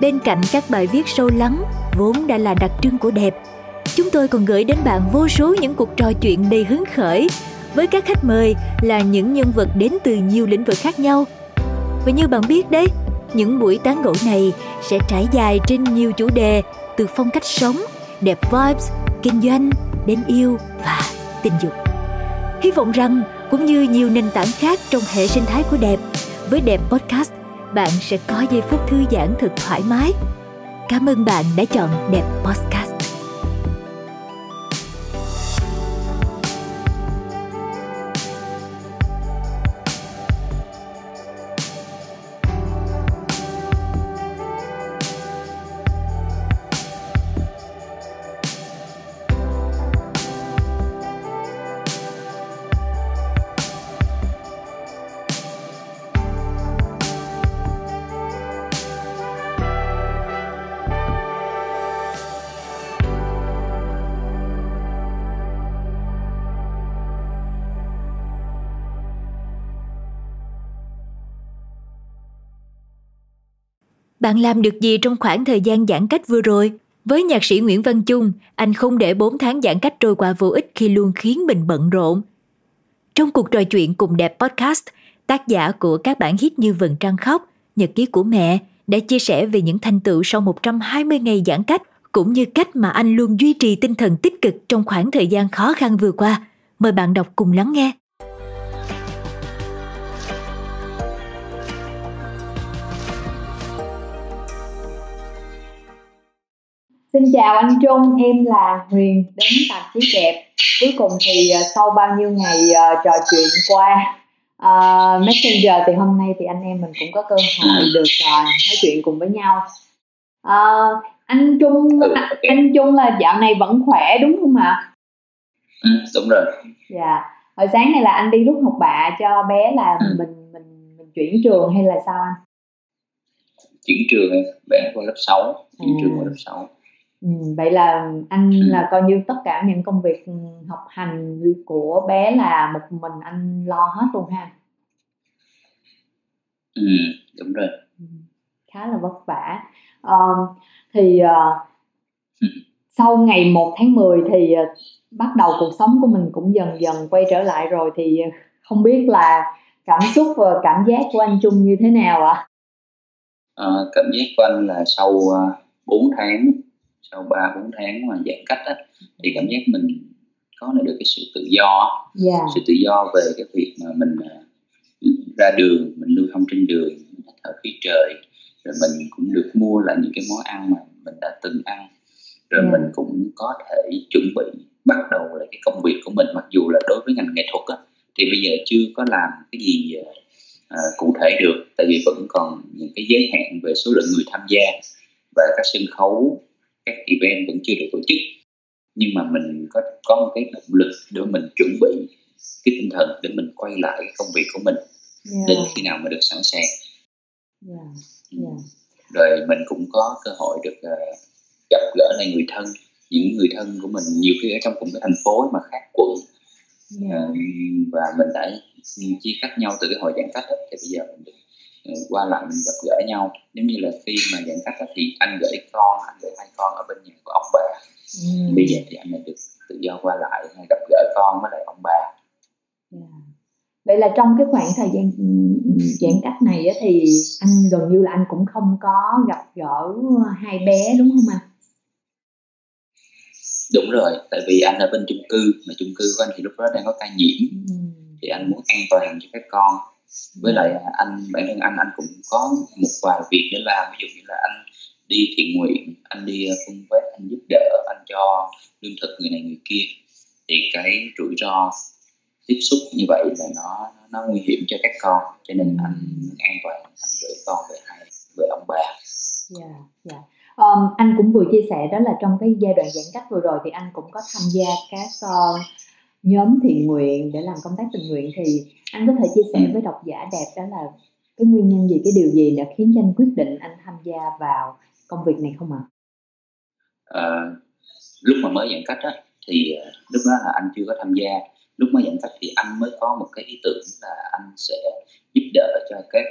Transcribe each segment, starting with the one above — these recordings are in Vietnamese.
bên cạnh các bài viết sâu lắng, vốn đã là đặc trưng của đẹp, chúng tôi còn gửi đến bạn vô số những cuộc trò chuyện đầy hứng khởi với các khách mời là những nhân vật đến từ nhiều lĩnh vực khác nhau. Và như bạn biết đấy, những buổi tán gẫu này sẽ trải dài trên nhiều chủ đề, từ phong cách sống, đẹp vibes, kinh doanh, đến yêu và tình dục. Hy vọng rằng, cũng như nhiều nền tảng khác trong hệ sinh thái của đẹp, với đẹp podcast bạn sẽ có giây phút thư giãn thật thoải mái. Cảm ơn bạn đã chọn Đẹp Podcast. Bạn làm được gì trong khoảng thời gian giãn cách vừa rồi? Với nhạc sĩ Nguyễn Văn Chung, anh không để 4 tháng giãn cách trôi qua vô ích khi luôn khiến mình bận rộn. Trong cuộc trò chuyện cùng Đẹp Podcast, tác giả của các bản hit như Vầng Trăng Khóc, Nhật ký của mẹ đã chia sẻ về những thành tựu sau 120 ngày giãn cách cũng như cách mà anh luôn duy trì tinh thần tích cực trong khoảng thời gian khó khăn vừa qua. Mời bạn đọc cùng lắng nghe. Xin chào anh Trung, em là Huyền đến tạp chí đẹp. Cuối cùng thì uh, sau bao nhiêu ngày uh, trò chuyện qua uh, Messenger thì hôm nay thì anh em mình cũng có cơ hội được uh, nói chuyện cùng với nhau. Uh, anh Trung, ừ, okay. anh Trung là dạo này vẫn khỏe đúng không ạ? Ừ, đúng rồi. Dạ. Hồi sáng này là anh đi rút học bạ cho bé là ừ. mình mình mình chuyển trường hay là sao anh? Chuyển trường bé vào lớp 6, chuyển à. trường vào lớp 6 Ừ, vậy là anh là coi như tất cả những công việc học hành của bé là một mình anh lo hết luôn ha. Ừ, đúng rồi. Khá là vất vả. Ờ, thì uh, sau ngày 1 tháng 10 thì uh, bắt đầu cuộc sống của mình cũng dần dần quay trở lại rồi thì không biết là cảm xúc và cảm giác của anh Trung như thế nào ạ? À? À, cảm giác của anh là sau uh, 4 tháng sau ba bốn tháng mà giãn cách á, thì cảm giác mình có được cái sự tự do yeah. sự tự do về cái việc mà mình à, ra đường mình lưu thông trên đường thở khí trời rồi mình cũng được mua lại những cái món ăn mà mình đã từng ăn rồi yeah. mình cũng có thể chuẩn bị bắt đầu lại cái công việc của mình mặc dù là đối với ngành nghệ thuật á, thì bây giờ chưa có làm cái gì uh, cụ thể được tại vì vẫn còn những cái giới hạn về số lượng người tham gia và các sân khấu các event vẫn chưa được tổ chức nhưng mà mình có có một cái động lực để mình chuẩn bị cái tinh thần để mình quay lại công việc của mình yeah. đến khi nào mà được sẵn sàng yeah. Yeah. rồi mình cũng có cơ hội được uh, gặp gỡ lại người thân những người thân của mình nhiều khi ở trong cùng cái thành phố mà khác quận yeah. uh, và mình đã chia cắt nhau từ cái hồi giãn cách đó, thì bây giờ mình được Ừ, qua lại mình gặp gỡ nhau giống như là khi mà giãn cách thì anh gửi con anh gửi hai con ở bên nhà của ông bà ừ. bây giờ thì anh lại được tự do qua lại gặp gỡ con với lại ông bà yeah. Dạ. vậy là trong cái khoảng thời gian ừ, giãn cách này thì anh gần như là anh cũng không có gặp gỡ hai bé đúng không anh đúng rồi tại vì anh ở bên chung cư mà chung cư của anh thì lúc đó đang có ca nhiễm ừ. thì anh muốn an toàn cho các con với lại anh bản thân anh anh cũng có một vài việc để làm. Ví dụ như là anh đi thiện nguyện anh đi ờ, phân vết anh giúp đỡ anh cho lương thực người này người kia. Thì cái rủi ro tiếp xúc như vậy là nó nó nguy hiểm cho các con. Cho nên anh an toàn anh gửi con về hai về ông bà. Dạ yeah, dạ. Yeah. um, anh cũng vừa chia sẻ đó là trong cái giai đoạn giãn cách vừa rồi thì anh cũng có tham gia các uh, nhóm thiện nguyện để làm công tác tình nguyện thì anh có thể chia sẻ với độc giả đẹp đó là cái nguyên nhân gì cái điều gì đã khiến cho anh quyết định anh tham gia vào công việc này không ạ? À? À, lúc mà mới giãn cách á, thì à, lúc đó là anh chưa có tham gia lúc mới giãn cách thì anh mới có một cái ý tưởng là anh sẽ giúp đỡ cho các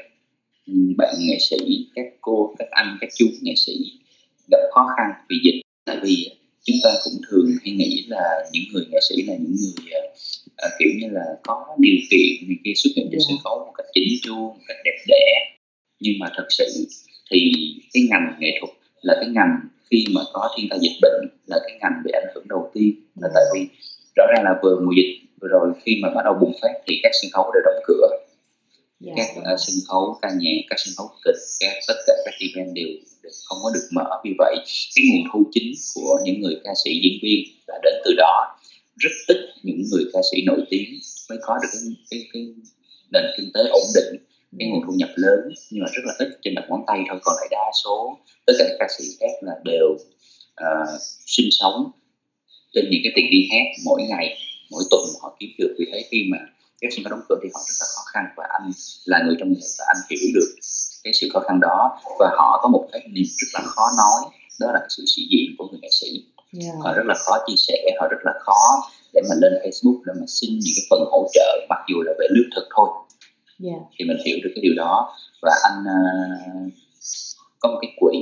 bạn nghệ sĩ các cô các anh các chú nghệ sĩ gặp khó khăn vì dịch tại vì chúng ta cũng thường hay nghĩ là những người nghệ sĩ là những người uh, kiểu như là có điều kiện này kia xuất hiện trên sân khấu một cách chỉnh chu một cách đẹp đẽ. Nhưng mà thật sự thì cái ngành nghệ thuật là cái ngành khi mà có thiên tai dịch bệnh là cái ngành bị ảnh hưởng đầu tiên. Là tại vì rõ ràng là vừa mùa dịch vừa rồi khi mà bắt đầu bùng phát thì các sân khấu đều đóng cửa. Dạ, các uh, sân khấu ca nhạc các sân khấu kịch các tất cả các event đều, đều không có được mở. Vì vậy cái nguồn thu chính của những người ca sĩ diễn viên là đến từ đó. Rất ít những người ca sĩ nổi tiếng mới có được cái, cái, cái nền kinh tế ổn định cái nguồn thu nhập lớn nhưng mà rất là ít trên đầu ngón tay thôi. Còn lại đa số tất cả các ca sĩ khác là đều uh, sinh sống trên những cái tiền đi hát mỗi ngày mỗi tuần họ kiếm được. Vì thế khi mà sân khấu đóng cửa thì họ rất là khó khăn và anh là người trong nghề và anh hiểu được cái sự khó khăn đó và họ có một cái niềm rất là khó nói đó là sự sĩ diện của người nghệ sĩ yeah. họ rất là khó chia sẻ họ rất là khó để mà lên Facebook để mà xin những cái phần hỗ trợ mặc dù là về lương thực thôi yeah. thì mình hiểu được cái điều đó và anh uh, có một cái quỹ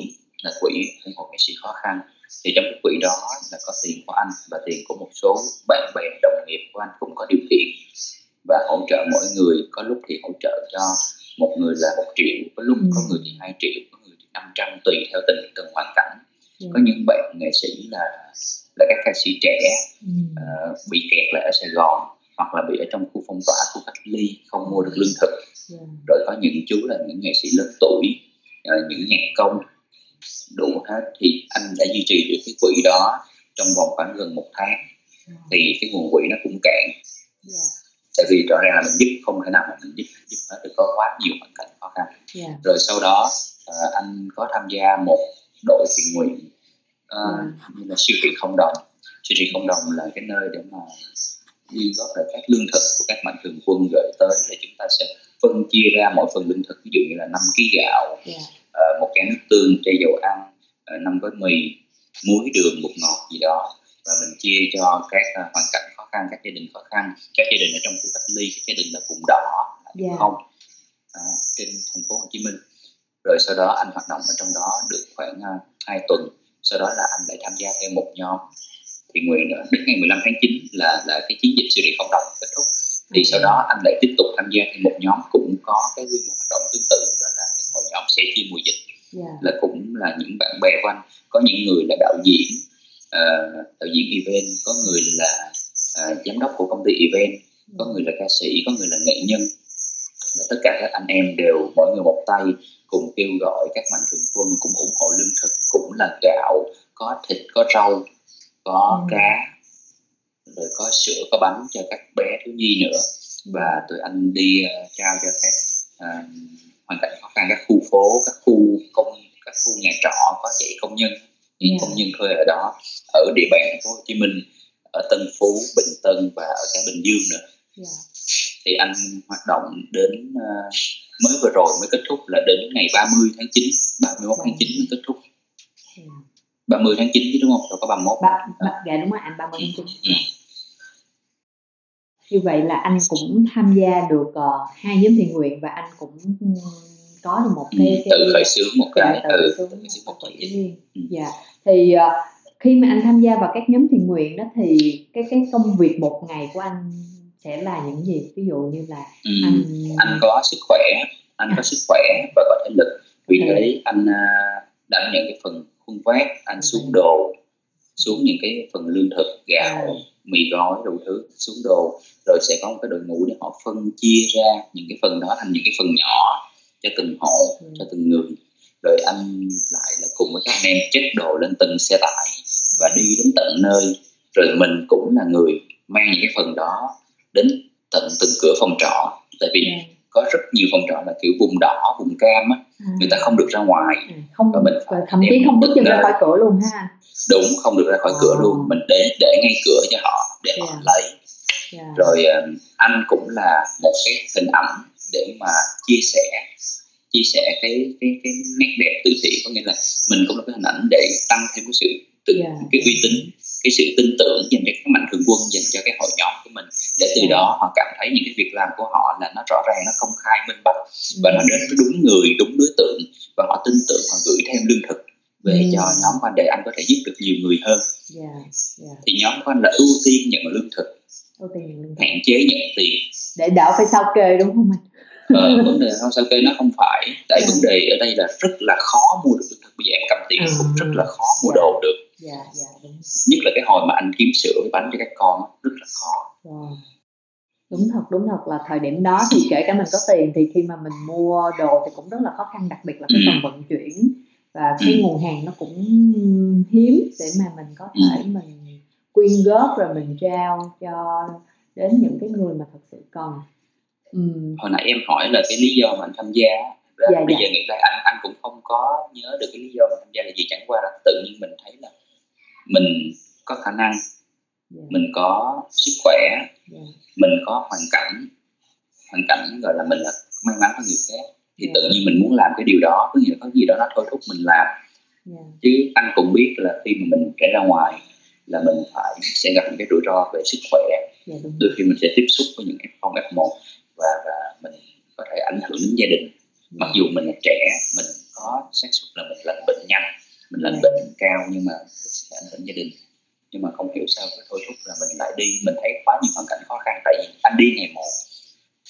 là quỹ ủng hộ nghệ sĩ khó khăn thì trong cái quỹ đó là có tiền của anh và tiền của một số bạn bè đồng nghiệp của anh cũng có điều kiện và hỗ trợ mỗi người có lúc thì hỗ trợ cho một người là một triệu có lúc ừ. có người thì hai triệu có người thì năm trăm tùy theo tình từng hoàn cảnh ừ. có những bạn nghệ sĩ là là các ca sĩ trẻ ừ. uh, bị kẹt lại ở Sài Gòn hoặc là bị ở trong khu phong tỏa khu cách ly không mua được lương thực yeah. Dạ. rồi có những chú là những nghệ sĩ lớn tuổi uh, những nhạc công đủ hết thì anh đã duy trì được cái quỹ đó trong vòng khoảng gần một tháng yeah. Dạ. thì cái nguồn quỹ nó cũng cạn yeah. Dạ. tại vì rõ ràng là mình giúp không thể nào mà mình giúp giúp hết được có quá nhiều hoàn cảnh khó khăn yeah. rồi sau đó uh, anh có tham gia một đội thiện nguyện uh, yeah. như là siêu thị không đồng siêu thị không đồng là cái nơi để mà quyên góp lại các lương thực của các mạnh thường quân gửi tới thì chúng ta sẽ phân chia ra mỗi phần lương thực ví dụ như là 5 kg gạo yeah. uh, một can nước tương chai dầu ăn uh, 5 gói mì muối đường bột ngọt gì đó và mình chia cho các uh, hoàn cảnh khó khăn các gia đình khó khăn. Các gia đình ở trong khu cách ly các gia đình là vùng đỏ yeah. không? Uh, trên thành phố Hồ Chí Minh. Rồi sau đó anh hoạt động ở trong đó được khoảng uh, 2 tuần. Sau đó là anh lại tham gia theo một nhóm. Thiện nguyện nữa đến ngày 15 tháng 9 là là cái chiến dịch siêu thị cộng đồng kết thúc. Thì sau đó anh lại tiếp tục tham gia thêm một nhóm cũng có cái quy mô hoạt động tương tự đó là cái hội nhóm sẽ chia mùa dịch. Yeah. là cũng là những bạn bè của anh. Có những người là đạo diễn uh, đạo diễn event có người là uh, giám đốc của công ty event có người là ca sĩ có người là nghệ nhân là tất cả các anh em đều mỗi người một tay cùng kêu gọi các mạnh thường quân cùng ủng hộ lương thực cũng là gạo có thịt có rau có ừ. cá rồi có sữa có bánh cho các bé thiếu nhi nữa và tụi anh đi uh, trao cho các uh, hoàn cảnh khó khăn các khu phố các khu công các khu nhà trọ có dạy công nhân những yeah. Dạ. công nhân thuê ở đó ở địa bàn thành phố Hồ Chí Minh ở Tân Phú Bình Tân và ở cả Bình Dương nữa yeah. Dạ. thì anh hoạt động đến uh, mới vừa rồi mới kết thúc là đến ngày 30 tháng 9 31 tháng 9 mới kết thúc yeah. 30 tháng 9 chứ đúng không? Rồi có 31. Ba, ba, dạ đúng rồi, anh 30 tháng 9. Ừ. Như vậy là anh cũng tham gia được uh, hai nhóm thiện nguyện và anh cũng có được một cái, ừ, tự khởi xướng một cái dạ, tự một quỹ riêng. Ừ. Dạ. Thì uh, khi mà anh tham gia vào các nhóm thiện nguyện đó thì cái cái công việc một ngày của anh sẽ là những gì? Ví dụ như là ừ, anh anh có sức khỏe, anh à. có sức khỏe và có thể lực. Vì thế anh uh, đảm nhận cái phần khuôn vác anh xuống đồ xuống những cái phần lương thực gạo mì gói đủ thứ xuống đồ rồi sẽ có một cái đội ngũ để họ phân chia ra những cái phần đó thành những cái phần nhỏ cho từng hộ cho từng người rồi anh lại là cùng với các anh em chất đồ lên từng xe tải và đi đến tận nơi. Rồi mình cũng là người mang những cái phần đó đến tận từng cửa phòng trọ. Tại vì có rất nhiều phòng trọ là kiểu vùng đỏ vùng cam á à. người ta không được ra ngoài. À, không và mình phải thậm chí không bước chân ra khỏi cửa luôn ha. Đúng không được ra khỏi à. cửa luôn. Mình để để ngay cửa cho họ để yeah. họ lấy. Yeah. rồi uh, anh cũng là một cái hình ảnh để mà chia sẻ chia sẻ cái cái cái nét đẹp từ thiện có nghĩa là mình cũng là cái hình ảnh để tăng thêm cái sự tự, yeah. cái uy tín cái sự tin tưởng dành cho các mạnh thường quân dành cho cái hội nhóm của mình để từ yeah. đó họ cảm thấy những cái việc làm của họ là nó rõ ràng nó công khai minh bạch và nó đến với đúng người đúng đối tượng và họ tin tưởng họ gửi thêm lương thực về mm. cho nhóm của anh để anh có thể giúp được nhiều người hơn yeah. Yeah. thì nhóm của anh là ưu tiên nhận lương thực hạn chế nhận tiền để đỡ phải sao kê đúng không anh ờ, vấn đề không sao kê nó không phải tại vấn đề ở đây là rất là khó mua được lương thực bây giờ em cầm tiền cũng rất là khó mua đồ được yeah, yeah, đúng. nhất là cái hồi mà anh kiếm sữa với bánh cho các con rất là khó wow. đúng thật đúng thật là thời điểm đó thì kể cả mình có tiền thì khi mà mình mua đồ thì cũng rất là khó khăn đặc biệt là cái ừ. phần vận chuyển và cái ừ. nguồn hàng nó cũng hiếm để mà mình có ừ. thể ừ. mình quyên góp rồi mình trao cho đến những cái người mà thật sự cần ừ. hồi nãy em hỏi là cái lý do mà anh tham gia dạ, bây dạ. giờ nghĩ lại anh anh cũng không có nhớ được cái lý do mà tham gia là gì chẳng qua là tự nhiên mình thấy là mình có khả năng. Dạ. mình có sức khỏe. Dạ. mình có hoàn cảnh hoàn cảnh gọi là mình là may mắn hơn người khác thì yeah. Dạ. tự nhiên mình muốn làm cái điều đó có nghĩa là có gì đó nó thôi thúc mình làm yeah. chứ anh cũng biết là khi mà mình chạy ra ngoài là mình phải sẽ gặp những cái rủi ro về sức khỏe yeah, đôi khi mình sẽ tiếp xúc với những f 0 f 1 và, và mình có thể ảnh hưởng đến gia đình yeah. mặc dù mình là trẻ mình có xác suất là mình lành bệnh nhanh mình lành bệnh cao nhưng mà sẽ ảnh hưởng gia đình nhưng mà không hiểu sao cái thôi thúc là mình lại đi mình thấy quá nhiều hoàn cảnh khó khăn tại vì anh đi ngày một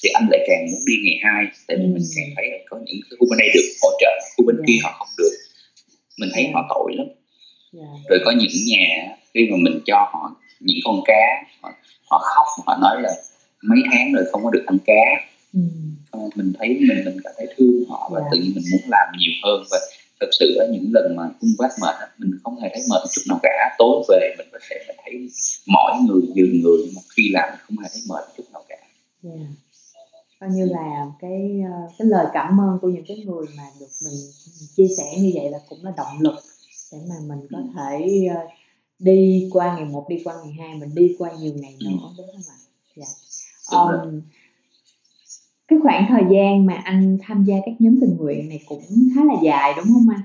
thì anh lại càng muốn đi ngày hai tại vì ừ. mình càng thấy là có những khu bên đây được hỗ trợ khu bên yeah. kia họ không được mình thấy yeah. họ tội lắm yeah. rồi có những nhà khi mà mình cho họ những con cá họ, họ khóc họ nói là mấy tháng rồi không có được ăn cá ừ. mình thấy mình mình cảm thấy thương họ và yeah. tự nhiên mình muốn làm nhiều hơn và thực sự ở những lần mà cung vác mệt mình không hề thấy mệt chút nào cả tối về mình có thể thấy mỏi người dừng người mà khi làm không hề thấy mệt chút nào cả yeah. coi như là cái ờ, cái lời cảm ơn của những cái người mà được mình chia sẻ như vậy là cũng là động lực để mà mình có ừ. thể ờ, đi qua ngày một đi qua ngày hai mình đi qua nhiều ngày nữa ừ. đúng không ạ dạ. Um, cái khoảng thời gian mà anh tham gia các nhóm tình nguyện này cũng khá là dài đúng không anh?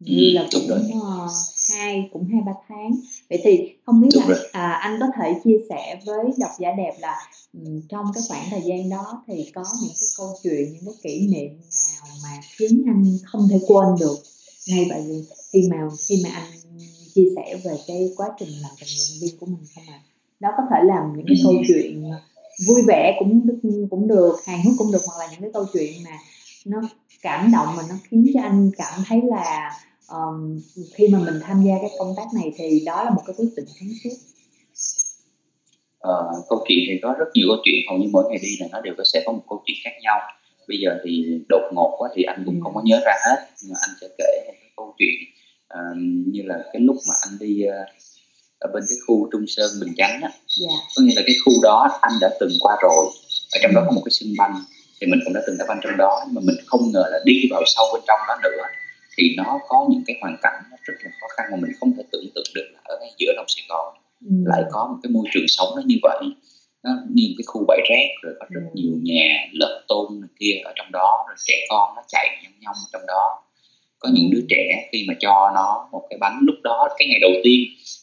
Như ừ, là cũng uh, hai cũng hai ba tháng. Vậy thì không biết đúng là à, anh có thể chia sẻ với độc giả đẹp là um, trong cái khoảng thời gian đó thì có những cái câu chuyện những cái kỷ niệm nào mà khiến anh không thể quên được ngay vậy vì khi mà khi mà anh chia sẻ về cái quá trình làm tình nguyện viên của mình không ạ à? đó có thể làm những cái câu chuyện vui vẻ cũng cũng được hài hước cũng được hoặc là những cái câu chuyện mà nó cảm động mà nó khiến cho anh cảm thấy là um, khi mà mình tham gia cái công tác này thì đó là một cái quyết định sáng suốt uh, câu chuyện thì có rất nhiều câu chuyện hầu như mỗi ngày đi là nó đều có sẽ có một câu chuyện khác nhau bây giờ thì đột ngột quá thì anh cũng ừ. không có nhớ ra hết nhưng mà anh sẽ kể một cái câu chuyện uh, như là cái lúc mà anh đi uh, ở bên cái khu Trung Sơn Bình Chánh á yeah. Dạ. có nghĩa là cái khu đó anh đã từng qua rồi ở trong đó có một cái sân banh thì mình cũng đã từng đá banh trong đó nhưng mà mình không ngờ là đi vào sâu bên trong đó nữa thì nó có những cái hoàn cảnh rất là khó khăn mà mình không thể tưởng tượng được là ở ngay giữa lòng Sài Gòn ừ. lại có một cái môi trường sống nó như vậy nó như cái khu bãi rác rồi có rất ừ. nhiều nhà lợp tôn này kia ở trong đó rồi trẻ con nó chạy nhông nhông trong đó có những đứa trẻ khi mà cho nó một cái bánh lúc đó cái ngày đầu tiên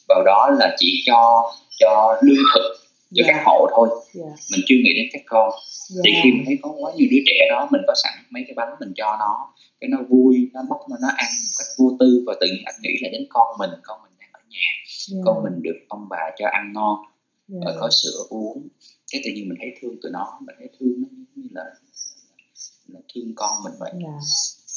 vào đó là chỉ cho cho lương thực cho yeah. các hộ thôi yeah. mình chưa nghĩ đến các con yeah. thì khi mình thấy có quá nhiều đứa trẻ đó mình có sẵn mấy cái bánh mình cho nó cái nó vui nó bóc nó ăn một cách vô tư và tự nhiên anh nghĩ là đến con mình con mình đang ở nhà yeah. con mình được ông bà cho ăn ngon yeah. có sữa uống cái tự nhiên mình thấy thương tụi nó mình thấy thương nó như là, là thương con mình vậy yeah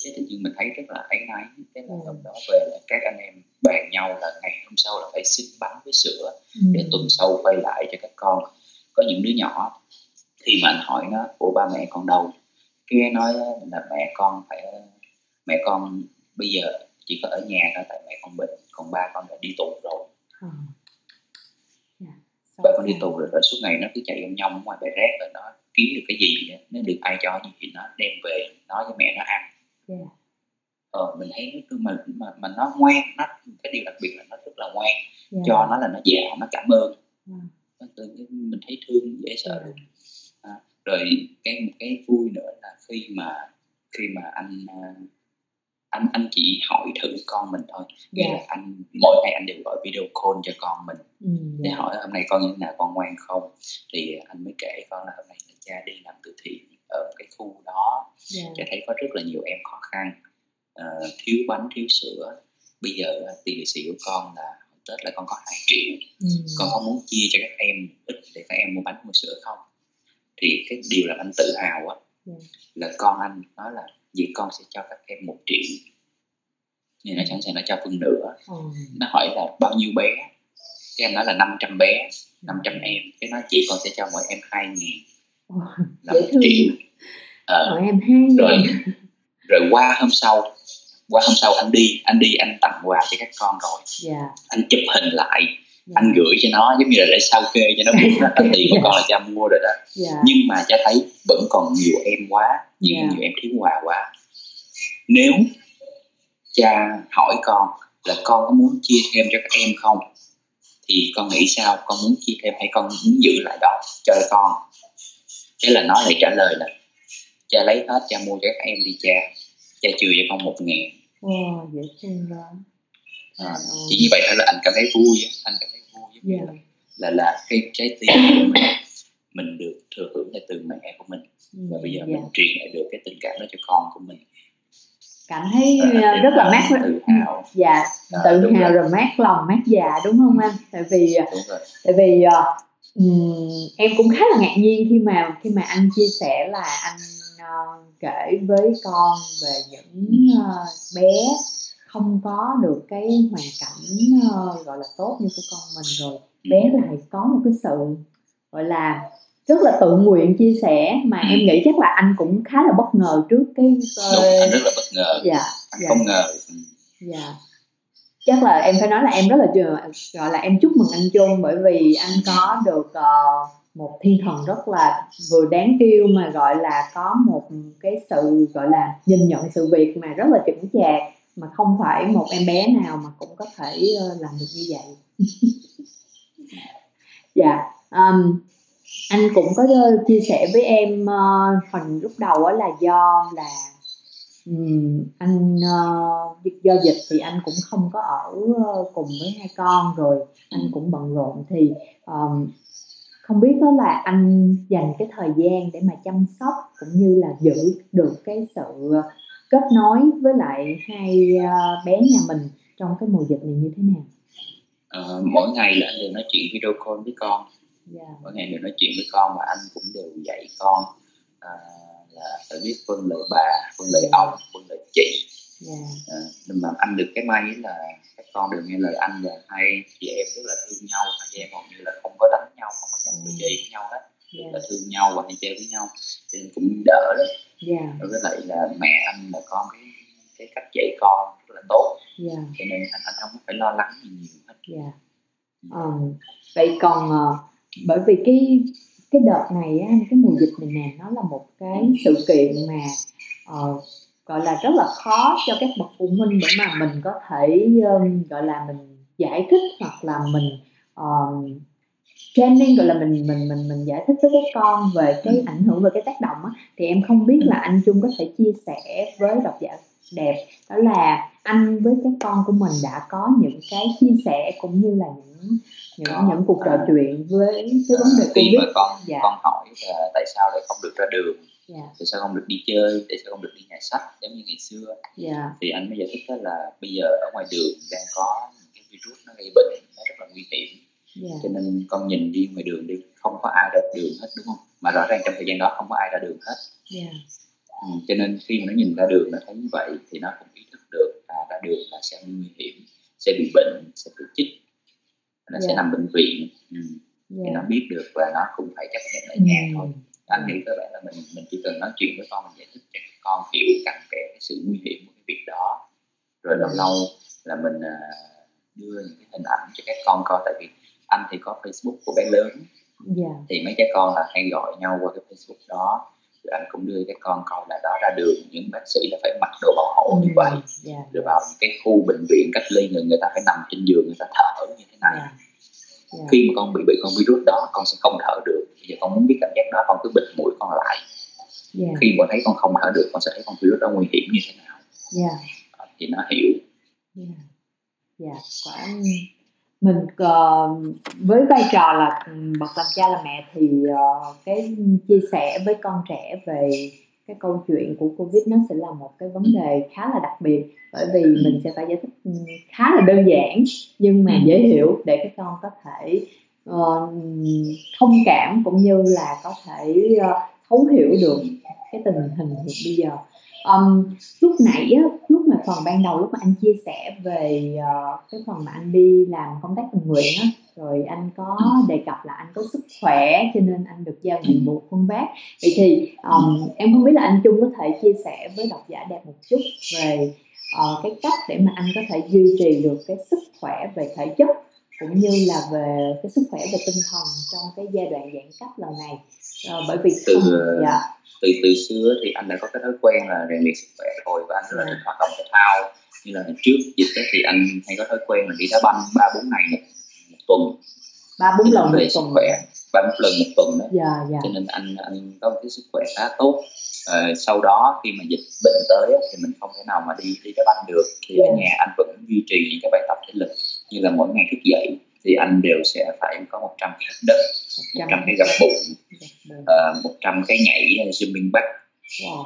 cái tự nhiên mình thấy rất là áy náy cái là hôm đó về là các anh em bàn nhau là ngày hôm sau là phải xin bánh với sữa ừ. để tuần sau quay lại cho các con có những đứa nhỏ khi mà anh hỏi nó của ba mẹ con đâu cái nói là mẹ con phải mẹ con bây giờ chỉ có ở nhà thôi tại mẹ con bệnh còn ba con đã đi tù rồi ừ. yeah. ba con đi tù rồi, rồi suốt ngày nó cứ chạy trong nhông ngoài bãi rác rồi nó kiếm được cái gì nó được ai cho gì thì nó đem về nói cho mẹ nó ăn yeah. ờ, mình thấy cái mà mà mà nó ngoan nó cái điều đặc biệt là nó rất là ngoan yeah. cho nó là nó dạo nó cảm ơn yeah. mình thấy thương dễ sợ yeah. à, rồi cái một cái vui nữa là khi mà khi mà anh à, anh anh chỉ hỏi thử con mình thôi nghĩa yeah. là anh mỗi ngày anh đều gọi video call cho con mình ừ, yeah. để hỏi hôm nay con như thế nào con ngoan không thì anh mới kể con là hôm nay cha đi làm từ thiện ở cái khu đó. Yeah. cha thấy có rất là nhiều em khó khăn. Uh, thiếu bánh thiếu sữa. Bây giờ tiền lì xì của con là tết là con có 2 triệu. Ừ. con có muốn chia cho các em ít để các em mua bánh mua sữa không? Thì cái điều là anh tự hào á yeah. là con anh nói là vì con sẽ cho các em một triệu. Nhưng nó sẵn sàng nó cho phân nửa ừ. nó hỏi là bao nhiêu bé? Cái em nói là 500 bé 500 em. Cái nó chị con sẽ cho mỗi em hai nghìn một triệu ờ, em hai rồi rồi qua hôm sau qua hôm sau anh đi anh đi anh tặng quà cho các con rồi. Yeah. anh chụp hình lại yeah. anh gửi cho nó giống như là để sao kê cho nó biết đó tiền của con là cha mua rồi đó. Yeah. nhưng mà cha thấy vẫn còn nhiều em quá nhiều yeah. nhiều em thiếu quà quá. Nếu cha hỏi con là con có muốn chia thêm cho các em không thì con nghĩ sao? Con muốn chia thêm hay con muốn giữ lại đó cho con thế là nó lại trả lời là cha lấy hết cha mua cho các em đi cha cha trừ cho con một ngàn. Wow, dễ thương đó à, chỉ như vậy thôi là anh cảm thấy vui anh cảm thấy vui yeah. Là là cái trái tim của mình mình được thừa hưởng lại từ mẹ của mình. Và bây giờ yeah. mình truyền lại được cái tình cảm đó cho con của mình. Cảm thấy à, rất là mát tự hào. Dạ à, tự hào rồi. rồi mát lòng mát dạ đúng không anh? Tại vì tại vì um, em cũng khá là ngạc nhiên khi mà khi mà anh chia sẻ là anh uh, kể với con về những uh, bé không có được cái hoàn cảnh uh, gọi là tốt như của con mình rồi bé lại có một cái sự gọi là rất là tự nguyện chia sẻ mà ừ. em nghĩ chắc là anh cũng khá là bất ngờ trước cái. Đúng, anh rất là bất ngờ dạ, anh dạ. không ngờ dạ chắc là em phải nói là em rất là gọi là em chúc mừng anh Trung bởi vì anh có được uh, một thiên thần rất là vừa đáng yêu mà gọi là có một cái sự gọi là nhìn nhận sự việc mà rất là chững chạc mà không phải một em bé nào mà cũng có thể uh, làm được như vậy. Dạ um, anh cũng có ờ, chia sẻ với em uh, phần lúc đầu là do là anh uh, do dịch thì anh cũng không có ở uh, cùng với hai con rồi anh cũng bận rộn thì um, không biết đó là anh dành cái thời gian để mà chăm sóc cũng như là giữ được cái sự kết nối với lại hai bé nhà mình trong cái mùa dịch này như thế nào? Uh, mỗi ngày là anh đều nói chuyện video call với con yeah. Dạ. mỗi ngày đều nói chuyện với con và anh cũng đều dạy con à, là phải biết vâng lời bà vâng lời ông vâng lời chị yeah. Dạ. à, nhưng mà anh được cái may là các con đều nghe lời anh và hai chị em rất là thương nhau hai chị em hầu như là không có đánh nhau không có giành đôi gì với nhau hết yeah. là thương nhau và hay chơi với nhau cho nên cũng đỡ đấy yeah. với lại là mẹ anh là con cái cái cách dạy con rất là tốt yeah. cho nên anh anh không phải lo lắng gì nhiều hết yeah. um, vậy còn uh, bởi vì cái cái đợt này á, cái mùa dịch này nè nó là một cái sự kiện mà uh, gọi là rất là khó cho các bậc phụ huynh để mà mình có thể um, gọi là mình giải thích hoặc là mình um, training gọi là mình mình mình mình giải thích với các con về cái ảnh hưởng về cái tác động á. Thì em không biết là anh Trung có thể chia sẻ với độc giả đẹp đó là anh với các con của mình đã có những cái chia sẻ cũng như là những những có, những cuộc trò à, chuyện với cái vấn đề khi mà con dạ. con hỏi là tại sao lại không được ra đường yeah. Dạ. tại sao không được đi chơi tại sao không được đi nhà sách giống như ngày xưa yeah. Dạ. thì anh mới giải thích đó là bây giờ ở ngoài đường đang có những cái virus nó gây bệnh nó rất là nguy hiểm yeah. cho nên con nhìn đi ngoài đường đi không có ai ra đường hết đúng không mà rõ ràng trong thời gian đó không có ai ra đường hết yeah. Ừ, cho nên khi mà nó nhìn ra đường nó thấy như vậy thì nó cũng ý thức được là ra đường là sẽ nguy hiểm sẽ bị bệnh sẽ bị chích nó yeah. sẽ nằm bệnh viện ừ. yeah. thì nó biết được và nó cũng phải chấp nhận ở nhà ừ. thôi anh nghĩ cơ bản là mình mình chỉ cần nói chuyện với con mình giải thích cho con hiểu cặn kẽ cái sự nguy hiểm của cái việc đó rồi lâu lâu là mình uh, đưa những cái hình ảnh cho các con coi tại vì anh thì có Facebook của bé lớn yeah. Dạ. thì mấy trẻ con là hay gọi nhau qua cái facebook đó anh cũng đưa các con coi là đó ra đường những bác sĩ là phải mặc đồ bảo hộ như ừ, vậy yeah. Dạ. rồi vào những cái khu bệnh viện cách ly người người ta phải nằm trên giường người ta thở như thế này yeah. Yeah. khi mà con bị bị con virus đó con sẽ không thở được bây giờ con muốn biết cảm giác đó con cứ bịt mũi con lại yeah. khi mà thấy con không thở được con sẽ thấy con virus đó nguy hiểm như thế nào yeah. thì nó hiểu yeah. Yeah. quả mình uh, với vai trò là bậc làm cha là mẹ thì uh, cái chia sẻ với con trẻ về cái câu chuyện của covid nó sẽ là một cái vấn đề khá là đặc biệt. Bởi vì mình sẽ phải giải thích khá là đơn giản nhưng mà dễ hiểu để các con có thể uh, thông cảm cũng như là có thể uh, thấu hiểu được cái tình hình hiện bây giờ. Um, lúc nãy á, phần ban đầu lúc mà anh chia sẻ về uh, cái phần mà anh đi làm công tác tình nguyện á rồi anh có đề cập là anh có sức khỏe cho nên anh được giao nhiệm vụ khuân vác vậy thì um, em không biết là anh Trung có thể chia sẻ với độc giả đẹp một chút về uh, cái cách để mà anh có thể duy trì được cái sức khỏe về thể chất cũng như là về cái sức khỏe về tinh thần trong cái giai đoạn giãn cách lần này. Uh, bởi vì từ dạ từ từ xưa thì anh đã có cái thói quen là rèn luyện sức khỏe rồi và anh rất là thích hoạt động thể thao. Như là trước dịch thì anh hay có thói quen là đi đá banh ba bốn ngày một, một tuần. Ba bốn lần về sức khỏe ba bốn lần một tuần đó dạ, dạ. cho nên anh anh có một cái sức khỏe khá tốt. À, sau đó khi mà dịch bệnh tới thì mình không thể nào mà đi đi đá banh được. Thì yeah. ở dạ. nhà anh vẫn duy trì những cái bài tập thể lực như là mỗi ngày thức dậy thì anh đều sẽ phải có 100 cái đất 100 cái gập bụng uh, 100 cái nhảy ờ, jumping back. Wow.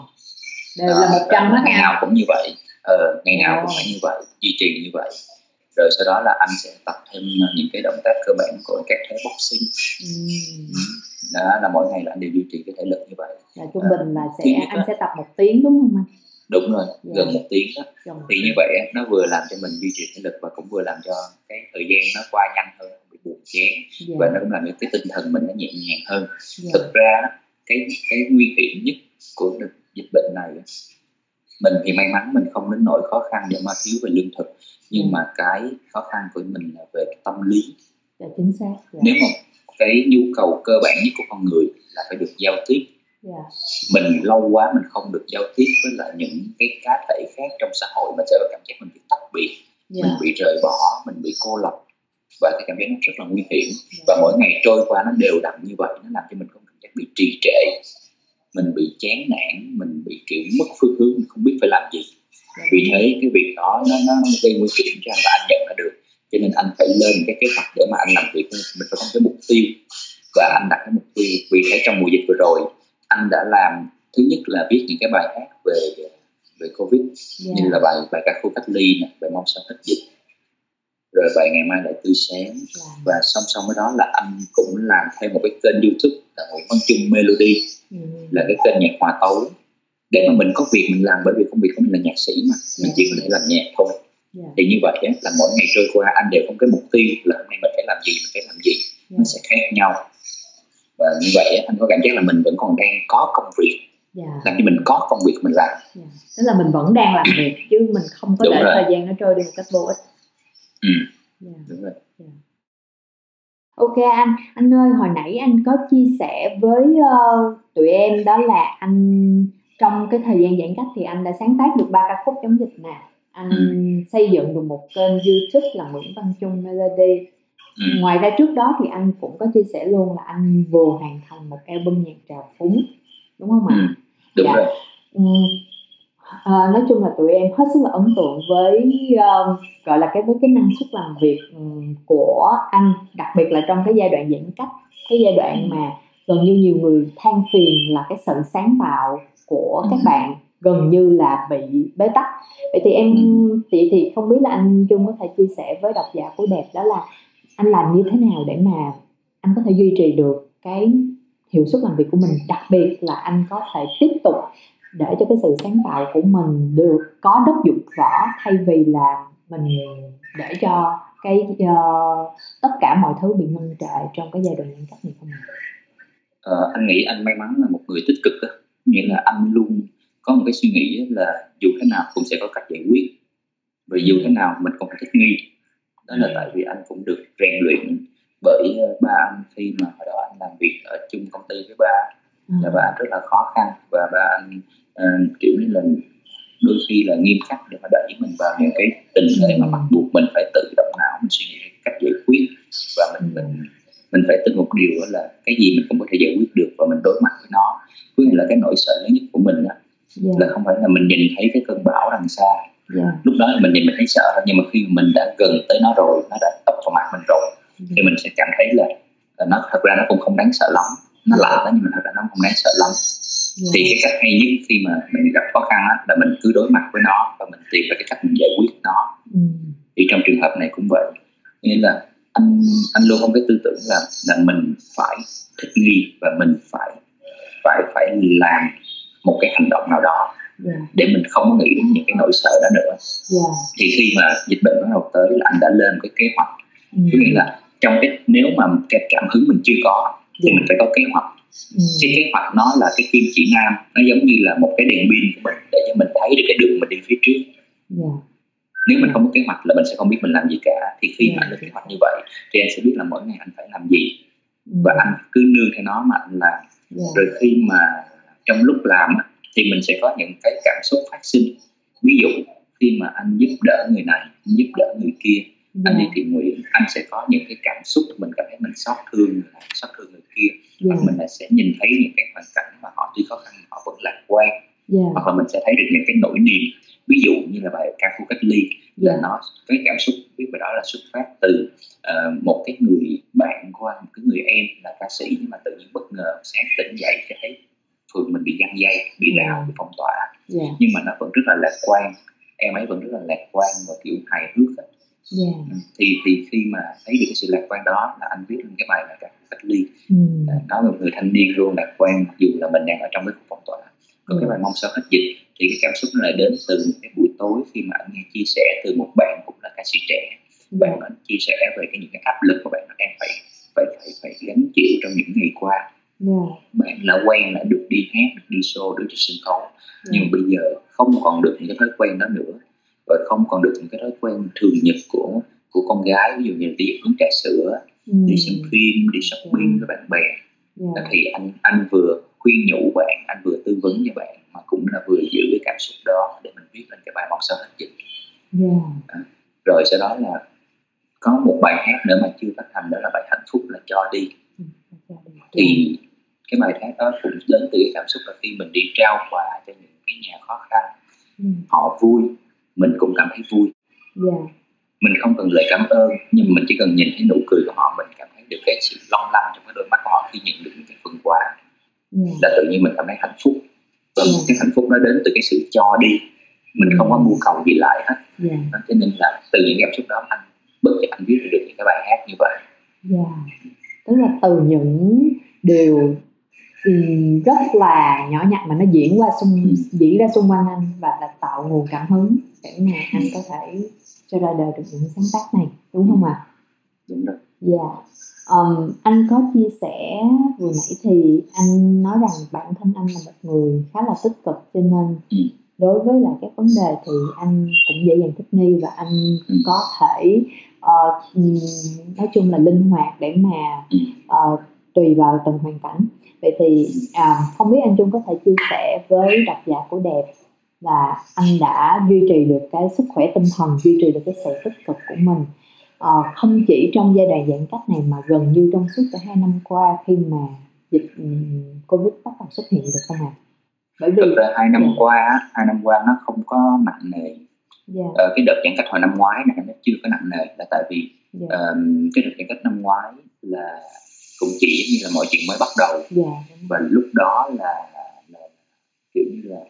đều uh, là 100 hết ngày nào cũng như vậy. Uh, ngày nào wow. cũng phải như vậy duy trì như vậy. Rồi sau đó là anh sẽ tập thêm những cái động tác cơ bản của các thế boxing. Đó là mỗi ngày là anh đều duy trì cái thể lực như vậy. Là trung bình là sẽ anh sẽ tập một tiếng đúng không anh đúng rồi yeah. Dạ. gần một tiếng đó gần thì như vậy nó vừa làm cho mình duy trì thể lực và cũng vừa làm cho cái thời gian nó qua nhanh hơn không bị buồn chán yeah. Dạ. và nó cũng làm cho cái tinh thần mình nó nhẹ nhàng hơn yeah. Dạ. thực ra cái cái nguy hiểm nhất của dịch bệnh này mình thì may mắn mình không đến nỗi khó khăn để mà thiếu về lương thực nhưng mà cái khó khăn của mình là về cái tâm lý yeah, chính xác yeah. nếu mà cái nhu cầu cơ bản nhất của con người là phải được giao tiếp yeah. Mình lâu quá mình không được giao tiếp với lại những cái cá thể khác trong xã hội mình sẽ có cảm giác mình bị tách biệt. Yeah. Mình bị rời bỏ mình bị cô lập. Và cái cảm giác nó rất là nguy hiểm. Yeah. Và mỗi ngày trôi qua nó đều đặn như vậy nó làm cho mình có cảm giác bị trì trệ. Mình bị chán nản mình bị kiểu mất phương hướng mình không biết phải làm gì. Yeah. vì thế cái việc đó nó nó, nó gây nguy hiểm cho anh và anh nhận ra được. Cho nên anh phải lên cái kế hoạch để mà anh làm việc. Mình phải có cái mục tiêu. Và anh đặt cái mục tiêu. Vì thế trong mùa dịch vừa rồi anh đã làm thứ nhất là viết những cái bài hát về về covid yeah. Dạ. như là bài bài ca khu cách ly này bài mong sao hết dịch rồi bài ngày mai lại tươi sáng yeah. Dạ. và song song với đó là anh cũng làm thêm một cái kênh youtube là nguyễn văn trung melody mm. là cái kênh nhạc hòa tấu để mà mình có việc mình làm bởi vì công việc của mình là nhạc sĩ mà mình yeah. chỉ có thể làm nhạc thôi yeah. thì như vậy là mỗi ngày trôi qua anh đều có cái mục tiêu là hôm nay mình phải làm gì mình phải làm gì yeah. nó sẽ khác nhau và như vậy anh có cảm giác là mình vẫn còn đang có công việc yeah. Dạ. làm cho mình có công việc mình làm yeah. Dạ. tức là mình vẫn đang làm việc chứ mình không có Đúng để rồi. thời gian nó trôi đi một cách vô ích ừ. Dạ. Đúng rồi yeah. Ok anh, anh ơi hồi nãy anh có chia sẻ với uh, tụi em đó là anh trong cái thời gian giãn cách thì anh đã sáng tác được ba ca khúc chống dịch nè anh ừ. xây dựng được một kênh youtube là Nguyễn Văn Trung Melody Ừ. ngoài ra trước đó thì anh cũng có chia sẻ luôn là anh vừa hoàn thành một album nhạc trào phúng đúng không ạ ừ. đúng dạ. rồi ừ. à, nói chung là tụi em hết sức là ấn tượng với uh, gọi là cái với cái năng suất làm việc um, của anh đặc biệt là trong cái giai đoạn giãn cách cái giai đoạn ừ. mà gần như nhiều người than phiền là cái sự sáng tạo của các bạn gần như là bị bế tắc vậy thì em thì thì không biết là anh Trung có thể chia sẻ với độc giả của đẹp đó là anh làm như thế nào để mà anh có thể duy trì được cái hiệu suất làm việc của mình đặc biệt là anh có thể tiếp tục để cho cái sự sáng tạo của mình được có đất dụng võ thay vì là mình để cho cái uh, tất cả mọi thứ bị ngưng trệ trong cái giai đoạn giãn cách này không ạ? Ờ, anh nghĩ anh may mắn là một người tích cực đó. nghĩa là anh luôn có một cái suy nghĩ là dù thế nào cũng sẽ có cách giải quyết và dù thế nào mình cũng phải thích nghi đó là tại vì anh cũng được rèn luyện bởi ờ, ba anh khi mà hồi đó anh làm việc ở chung công ty với ba ừ. là ba anh rất là khó khăn và ba anh uh, kiểu như là đôi khi là nghiêm khắc để mà đẩy mình vào những cái tình thế mà bắt buộc mình phải tự động não mình suy nghĩ cách giải quyết và mình mình mình phải tin một điều đó là cái gì mình không có thể giải quyết được và mình đối mặt với nó với là cái nỗi sợ lớn nhất của mình đó, yeah. Dạ. là không phải là mình nhìn thấy cái cơn bão đằng xa yeah. Dạ. lúc đó mình nhìn mình thấy sợ nhưng mà khi mình đã gần tới nó rồi nó đã ập vào mặt mình rồi yeah. thì mình sẽ cảm thấy là, là nó thật ra nó cũng không đáng sợ lắm nó lạ đó nhưng mà thật ra nó không đáng sợ lắm yeah. thì cái cách hay nhất khi mà mình gặp khó khăn á, là mình cứ đối mặt với nó và mình tìm ra cái cách mình giải quyết nó mm. thì trong trường hợp này cũng vậy nghĩa là anh anh luôn có cái tư tưởng là là mình phải thích nghi và mình phải phải phải làm một cái hành động nào đó yeah. Dạ. để mình không có nghĩ đến những cái nỗi sợ đó nữa yeah. Dạ. thì khi mà dịch bệnh bắt đầu tới là anh đã lên cái kế hoạch ừ. có nghĩa là trong cái nếu mà cái cảm hứng mình chưa có thì yeah. mình phải có kế hoạch ừ. cái kế hoạch nó là cái kim chỉ nam nó giống như là một cái đèn pin của mình để cho mình thấy được cái đường mình đi phía trước yeah nếu mình không có kế hoạch là mình sẽ không biết mình làm gì cả thì khi mà anh lên kế hoạch như vậy thì anh sẽ biết là mỗi ngày anh phải làm gì và anh cứ nương theo nó mà anh làm rồi khi mà trong lúc làm thì mình sẽ có những cái cảm xúc phát sinh ví dụ khi mà anh giúp đỡ người này giúp đỡ người kia yeah. anh đi thiện nguyện anh sẽ có những cái cảm xúc mình cảm thấy mình xót thương người này xót thương người kia yeah. và mình sẽ nhìn thấy những cái hoàn cảnh mà họ tuy khó khăn họ vẫn lạc quan yeah. hoặc là mình sẽ thấy được những cái nỗi niềm ví dụ như là bài ca khu cách ly yeah. là dạ. nó cái cảm xúc biết bài đó là xuất phát từ uh, một cái người bạn qua một cái người em là ca sĩ nhưng mà tự nhiên bất ngờ sáng tỉnh dậy cái thấy phường mình bị găng dây bị dạ. rào bị phong tỏa. Yeah. nhưng mà nó vẫn rất là lạc quan em ấy vẫn rất là lạc quan và kiểu hài hước yeah. Ừ, thì thì khi mà thấy được cái sự lạc quan đó là anh viết lên cái bài là cách ly. Nói về một người thanh niên luôn lạc quan dù là mình đang ở trong cái khu phong tỏa. Có cái bài mong sao hết dịch thì cái cảm xúc nó lại đến từ một cái buổi tối khi mà anh nghe chia sẻ từ một bạn cũng là ca sĩ trẻ. Bạn anh chia sẻ về cái những cái áp lực của bạn nó đang phải phải phải phải gánh chịu trong những ngày qua yeah. bạn là quen là được đi hát được đi show được trên sân khấu yeah. nhưng bây giờ không còn được những cái thói quen đó nữa và không còn được những cái thói quen thường nhật của của con gái ví dụ như là đi uống trà sữa ừ. đi xem phim đi shopping yeah. với bạn bè yeah. thì anh anh vừa khuyên nhủ bạn anh vừa tư vấn cho bạn mà cũng là vừa giữ cái cảm xúc đó để mình viết lên cái bài mong sao hết dịch yeah. à, rồi sau đó là có một bài hát nữa mà chưa phát hành đó là bài hạnh phúc là cho đi thì cái bài hát đó cũng đến từ cái cảm xúc là khi mình đi trao quà cho những cái nhà khó khăn ừ. họ vui mình cũng cảm thấy vui yeah. mình không cần lời cảm ơn nhưng mình chỉ cần nhìn thấy nụ cười của họ mình cảm thấy được cái sự long lanh trong cái đôi mắt của họ khi nhận được những cái phần quà yeah. là tự nhiên mình cảm thấy hạnh phúc và yeah. cái hạnh phúc nó đến từ cái sự cho đi mình không có mưu cầu gì lại hết yeah. cho nên là từ những cảm xúc đó anh bất chợt anh viết được những cái bài hát như vậy yeah. Tức là từ những điều rất là nhỏ nhặt mà nó diễn qua xung diễn ra xung quanh anh và là tạo nguồn cảm hứng để mà anh có thể cho ra đời được những sáng tác này đúng không ạ? À? Đúng rồi. Dạ. Yeah um, anh có chia sẻ vừa nãy thì anh nói rằng bản thân anh là một người khá là tích cực cho nên ừ. đối với lại các vấn đề thì anh cũng dễ dàng thích nghi và anh ừ. có thể uh, nói chung là linh hoạt để mà uh, tùy vào từng hoàn cảnh vậy thì à, không biết anh trung có thể chia sẻ với độc giả của đẹp là anh đã duy trì được cái sức khỏe tinh thần duy trì được cái sự tích cực của mình uh, không chỉ trong giai đoạn giãn cách này mà gần như trong suốt cả hai năm qua khi mà dịch covid bắt đầu xuất hiện được không ạ? À? Bởi vì thực ra hai năm yeah. qua hai năm qua nó không có nặng nề yeah. Dạ. ờ, cái đợt giãn cách hồi năm ngoái này nó chưa có nặng nề là tại vì yeah. Dạ. um, cái đợt giãn cách năm ngoái là cũng chỉ như là mọi chuyện mới bắt đầu yeah. Dạ, và lúc đó là, là kiểu như là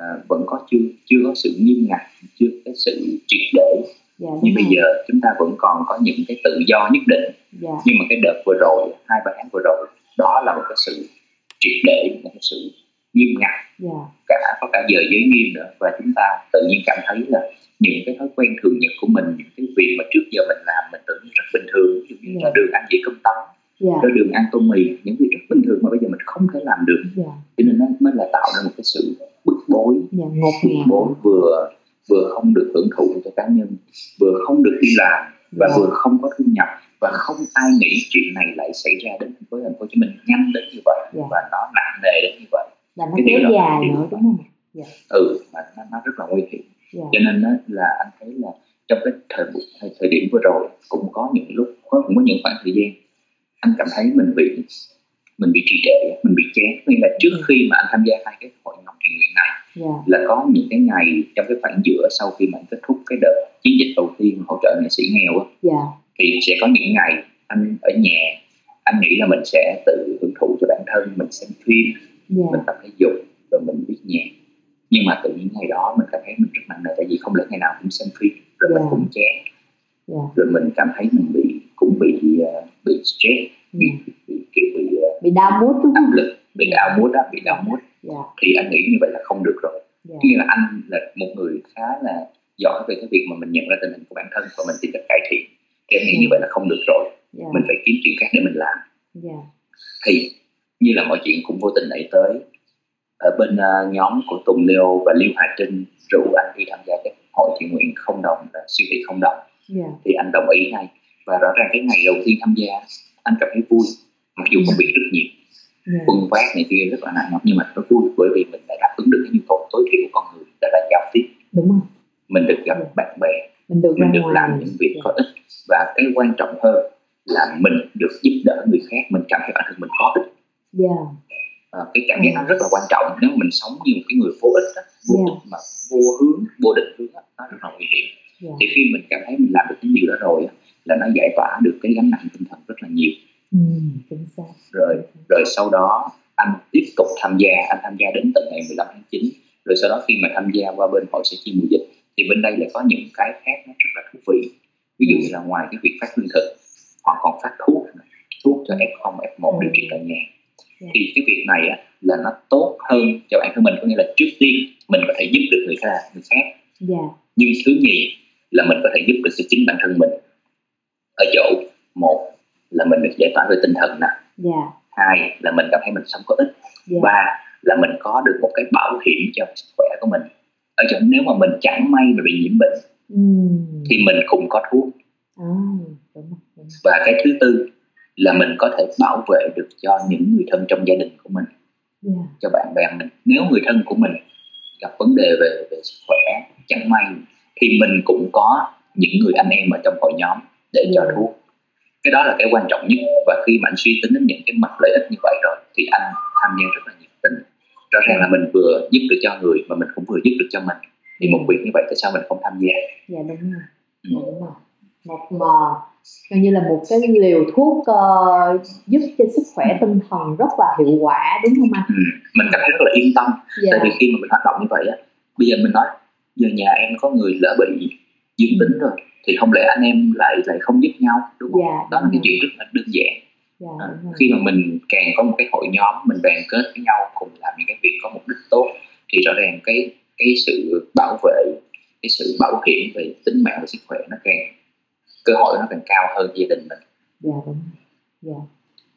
uh, vẫn có chưa chưa có sự nghiêm ngặt chưa có sự triệt để dạ, nhưng bây giờ chúng ta vẫn còn có những cái tự do nhất định dạ. nhưng mà cái đợt vừa rồi hai ba tháng vừa rồi đó là một cái sự triệt để một cái sự nghiêm ngặt dạ. cả có cả giờ giới nghiêm nữa và chúng ta tự nhiên cảm thấy là những cái thói quen thường nhật của mình những cái việc mà trước giờ mình làm mình tưởng rất bình thường ví dụ như dạ. là đường ăn dĩa cơm tấm yeah. Dạ. đường ăn tô mì những việc rất bình thường mà bây giờ mình không thể làm được yeah. cho nên nó mới là tạo ra một cái sự bức bối yeah, ngột ngạt bối vừa vừa không được hưởng thụ cho cá nhân vừa không được đi làm và yeah. Dạ. vừa không có thu nhập và không ai nghĩ chuyện này lại xảy ra đến phố thành phố Hồ Chí Minh nhanh đến như vậy yeah. Dạ. và nó nặng nề đến như vậy và nó kéo dài nữa đúng không yeah. Dạ. ừ mà nó, nó rất là nguy hiểm yeah. Dạ. cho nên đó là anh thấy là trong cái thời thời, thời điểm vừa rồi cũng có những lúc có cũng có những khoảng thời gian anh cảm thấy mình bị mình bị trì trệ mình bị chán nên là trước ừ. khi mà anh tham gia hai cái hội nhóm thiện nguyện này yeah. là có những cái ngày trong cái khoảng giữa sau khi mà anh kết thúc cái đợt chiến dịch đầu tiên hỗ trợ nghệ sĩ nghèo á yeah. thì sẽ có những ngày anh ở nhà anh nghĩ là mình sẽ tự hưởng thụ cho bản thân mình xem phim yeah. mình tập thể dục rồi mình viết nhạc nhưng mà từ những ngày đó mình cảm thấy mình rất nặng nề tại vì không lẽ ngày nào cũng xem phim rồi yeah. mình cũng chán yeah. rồi mình cảm thấy mình bị cũng bị uh, bị stress bị, bị, bị, bị, uh, bị đau mút đúng không? áp lực bị đau mút đó bị đau mút yeah. thì anh nghĩ như vậy là không được rồi yeah. như là anh là một người khá là giỏi về cái việc mà mình nhận ra tình hình của bản thân và mình tìm cách cải thiện thì em nghĩ yeah. như vậy là không được rồi yeah. mình phải kiếm chuyện khác để mình làm yeah. thì như là mọi chuyện cũng vô tình đẩy tới ở bên uh, nhóm của Tùng Leo và Lưu Hà Trinh rủ anh đi tham gia cái hội thiện nguyện không đồng là siêu thị không đồng yeah. thì anh đồng ý ngay và rõ ràng cái ngày đầu tiên tham gia anh cảm thấy vui mặc dù công việc rất nhiều yeah. quân vác này kia rất là nặng nhưng mà nó vui bởi vì mình đã đáp ứng được cái nhu cầu tối thiểu của con người đã là giao tiếp đúng không mình được gặp yeah. bạn bè mình được, mình được làm những việc yeah. có ích và cái quan trọng hơn là mình được giúp đỡ người khác mình cảm thấy bản thân mình có ích yeah. À, cái cảm giác nó rất là quan trọng nếu mình sống như một cái người vô ích đó, vô yeah. ích mà vô hướng vô định hướng đó, nó rất là nguy hiểm yeah. thì khi mình cảm thấy mình làm được những điều đó rồi là nó giải tỏa được cái gánh nặng tinh thần rất là nhiều ừ, chính xác. rồi rồi sau đó anh tiếp tục tham gia anh tham gia đến tận ngày 15 tháng 9 rồi sau đó khi mà tham gia qua bên hội sẽ chi mùa dịch thì bên đây lại có những cái khác nó rất là thú vị ví dụ như là ngoài cái việc phát lương thực họ còn phát thuốc thuốc cho f0 f1 ừ. điều trị tại nhà yeah. Dạ. thì cái việc này á, là nó tốt hơn cho bản thân mình có nghĩa là trước tiên mình có thể giúp được người khác người khác yeah. Dạ. nhưng thứ nhì là mình có thể giúp được cho chính bản thân mình ở chỗ một là mình được giải tỏa về tinh thần nè yeah. Dạ. hai là mình cảm thấy mình sống có ích yeah. ba là mình có được một cái bảo hiểm cho sức khỏe của mình ở chỗ nếu mà mình chẳng may mà bị nhiễm bệnh mm. thì mình cũng có thuốc à, đúng đúng. và cái thứ tư là mình có thể bảo vệ được cho những người thân trong gia đình của mình yeah. cho bạn bè mình. Nếu người thân của mình gặp vấn đề về về sức khỏe chẳng may thì mình cũng có những người anh em ở trong hội nhóm để yeah. cho thuốc cái đó là cái quan trọng nhất. Và khi mà anh suy tính đến những cái mặt lợi ích như vậy rồi thì anh tham gia rất là nhiệt tình. Rõ ràng là mình vừa giúp được cho người mà mình cũng vừa giúp được cho mình. Thì một việc như vậy tại sao mình không tham gia? Dạ đúng rồi. Ừ. đúng rồi. Một mà coi như là một cái liều thuốc uh, giúp cho sức khỏe tinh thần rất là hiệu quả đúng không anh? Ừ, mình cảm thấy rất là yên tâm yeah. tại vì khi mà mình hoạt động như vậy á bây giờ mình nói giờ nhà em có người lỡ bị dương tính rồi thì không lẽ anh em lại lại không giúp nhau đúng không? Yeah, đó là cái chuyện rất là đơn giản. Yeah, à, khi mà mình càng có một cái hội nhóm mình đoàn kết với nhau cùng làm những cái việc có mục đích tốt thì rõ ràng cái cái sự bảo vệ cái sự bảo hiểm về tính mạng và sức khỏe nó càng cơ hội nó càng cao hơn gia đình mình dạ đúng dạ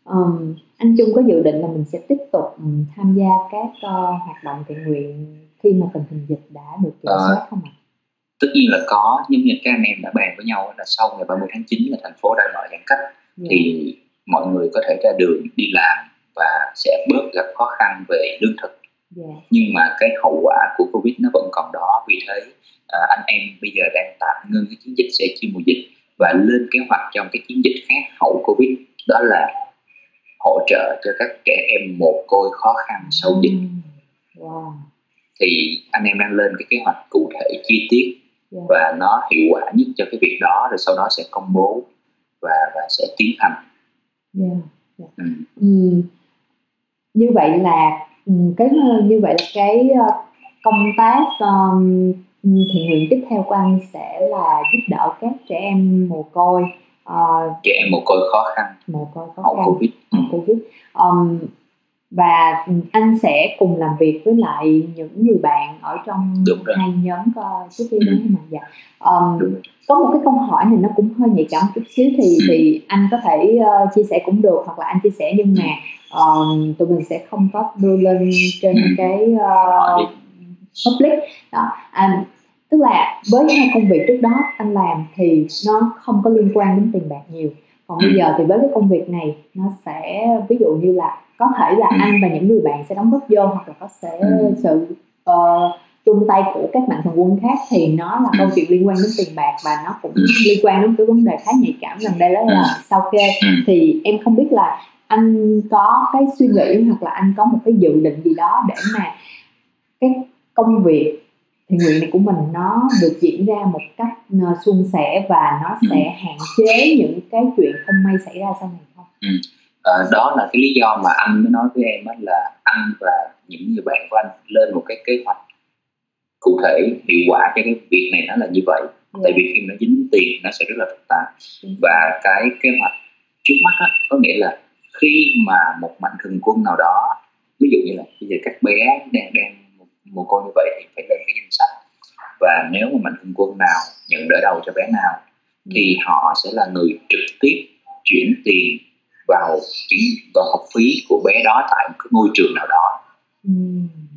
um, anh Trung có dự định là mình sẽ tiếp tục um, tham gia các uh, hoạt động thiện nguyện khi mà tình hình dịch đã được kiểm soát không ạ? Tất nhiên là có, nhưng như các anh em đã bàn với nhau là sau ngày 30 tháng 9 là thành phố đã mở giãn cách yeah. thì mọi người có thể ra đường đi làm và sẽ bớt gặp khó khăn về lương thực. Yeah. Nhưng mà cái hậu quả của Covid nó vẫn còn đó vì thế à, anh em bây giờ đang tạm ngưng cái chiến dịch sẽ chi mùa dịch và lên kế hoạch trong cái chiến dịch khác hậu covid đó là hỗ trợ cho các trẻ em mồ côi khó khăn sau dịch wow. thì anh em đang lên cái kế hoạch cụ thể chi tiết yeah. Dạ. và nó hiệu quả nhất cho cái việc đó rồi sau đó sẽ công bố và và sẽ tiến hành yeah. Dạ, yeah. Dạ. Ừ. Ừ. như vậy là ừ, cái như vậy là cái ờ, công tác um, thiện nguyện tiếp theo của anh sẽ là giúp đỡ các trẻ em mồ côi uh, trẻ em mồ côi khó khăn. mồ côi khó hậu khăn. Covid. Hậu covid. Um, và anh sẽ cùng làm việc với lại những người bạn ở trong hai nhóm trước khi đến mà dạ. Um, có một cái câu hỏi này nó cũng hơi nhạy cảm chút xíu thì thì anh có thể uh, chia sẻ cũng được hoặc là anh chia sẻ nhưng mà um, tụi mình sẽ không có đưa lên trên cái uh, public. Đó à, tức là với hai công việc trước đó anh làm thì nó không có liên quan đến tiền bạc nhiều. Còn bây giờ thì với cái công việc này nó sẽ ví dụ như là có thể là anh và những người bạn sẽ đóng góp vô hoặc là có sẽ sự uh, chung tay của các mạnh thường quân khác thì nó là câu chuyện liên quan đến tiền bạc và nó cũng liên quan đến cái vấn đề khá nhạy cảm gần đây đó là sao kê thì em không biết là anh có cái suy nghĩ hoặc là anh có một cái dự định gì đó để mà cái công việc thì nguyện này của mình nó được diễn ra một cách uh, suôn sẻ và nó sẽ hạn chế những cái chuyện không may xảy ra sau này không? Ừ. À, đó là cái lý do mà anh mới nói với em là anh và những người bạn của anh lên một cái kế hoạch cụ thể hiệu quả cho cái việc này nó là như vậy yeah. Dạ. tại vì khi nó dính tiền nó sẽ rất là phức tạp yeah. và cái kế hoạch trước mắt á, có nghĩa là khi mà một mạnh thường quân nào đó ví dụ như là bây giờ các bé đang đang một cô như vậy thì phải lên cái danh sách và nếu mà mạnh thường quân nào nhận đỡ đầu cho bé nào thì ừ. họ sẽ là người trực tiếp chuyển tiền vào chuyển vào học phí của bé đó tại một cái ngôi trường nào đó ừ.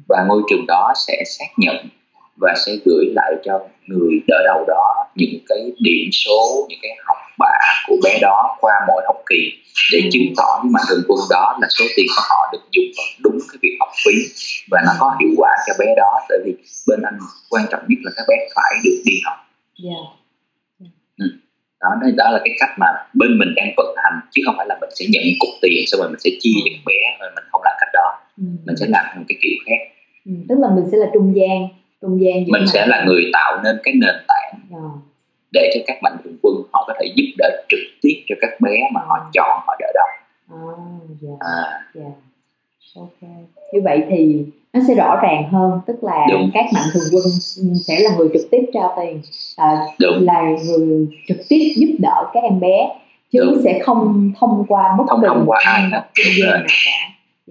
và ngôi trường đó sẽ xác nhận và sẽ gửi lại cho người đỡ đầu đó những cái điểm số những cái học bạ của bé đó qua mỗi học kỳ để ừ. chứng tỏ với mạnh thường quân đó là số tiền của họ được dùng vào đúng cái việc học phí và nó có hiệu quả cho bé đó tại vì bên anh quan trọng nhất là các bé phải được đi học yeah. Yeah. Ừ. đó đó là cái cách mà bên mình đang vận hành chứ không phải là mình sẽ nhận cục tiền xong rồi mình sẽ chia cho các bé rồi mình không làm cách đó ừ. mình sẽ làm một cái kiểu khác ừ. tức là mình sẽ là trung gian trung gian mình sẽ là người tạo nên cái nền tảng yeah để cho các mạnh thường quân họ có thể giúp đỡ trực tiếp cho các bé mà họ chọn họ đỡ đầu oh, yeah, à. yeah. ok như vậy thì nó sẽ rõ ràng hơn tức là Đúng. các mạnh thường quân sẽ là người trực tiếp trao tiền à, là người trực tiếp giúp đỡ các em bé chứ Đúng. sẽ không thông qua bất không thông qua ai hết cả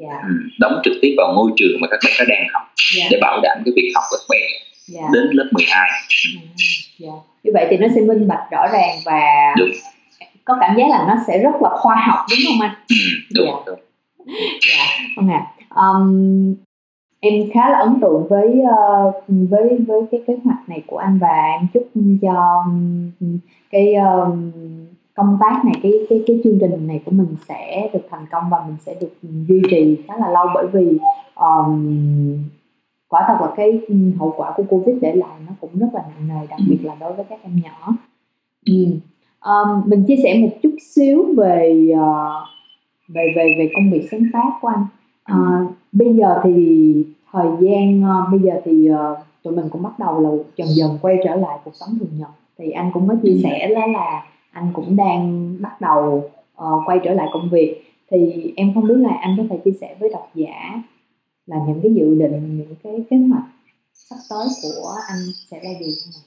yeah. ừ, đóng trực tiếp vào ngôi trường mà các bé đang học yeah. để bảo đảm cái việc học của các bé yeah. đến lớp 12 ừ. yeah như vậy thì nó sẽ minh bạch rõ ràng và đúng. có cảm giác là nó sẽ rất là khoa học đúng không anh ừ, đúng, dạ. đúng. dạ vâng ạ um, em khá là ấn tượng với uh, với với cái kế hoạch này của anh và em chúc cho cái uh, công tác này cái cái cái chương trình này của mình sẽ được thành công và mình sẽ được duy trì khá là lâu bởi vì um, quả thật là cái hậu quả của covid để lại nó cũng rất là nặng nề đặc biệt là đối với các em nhỏ. Um, mình chia sẻ một chút xíu về uh, về về về công việc sáng tác của anh. Uh, bây giờ thì thời gian uh, bây giờ thì uh, tụi mình cũng bắt đầu là dần dần quay trở lại cuộc sống thường nhật. Thì anh cũng có chia ừ. sẻ đó là anh cũng đang bắt đầu uh, quay trở lại công việc thì em không biết là anh có thể chia sẻ với độc giả là những cái dự định những cái kế hoạch sắp tới của anh sẽ ra gì không ạ?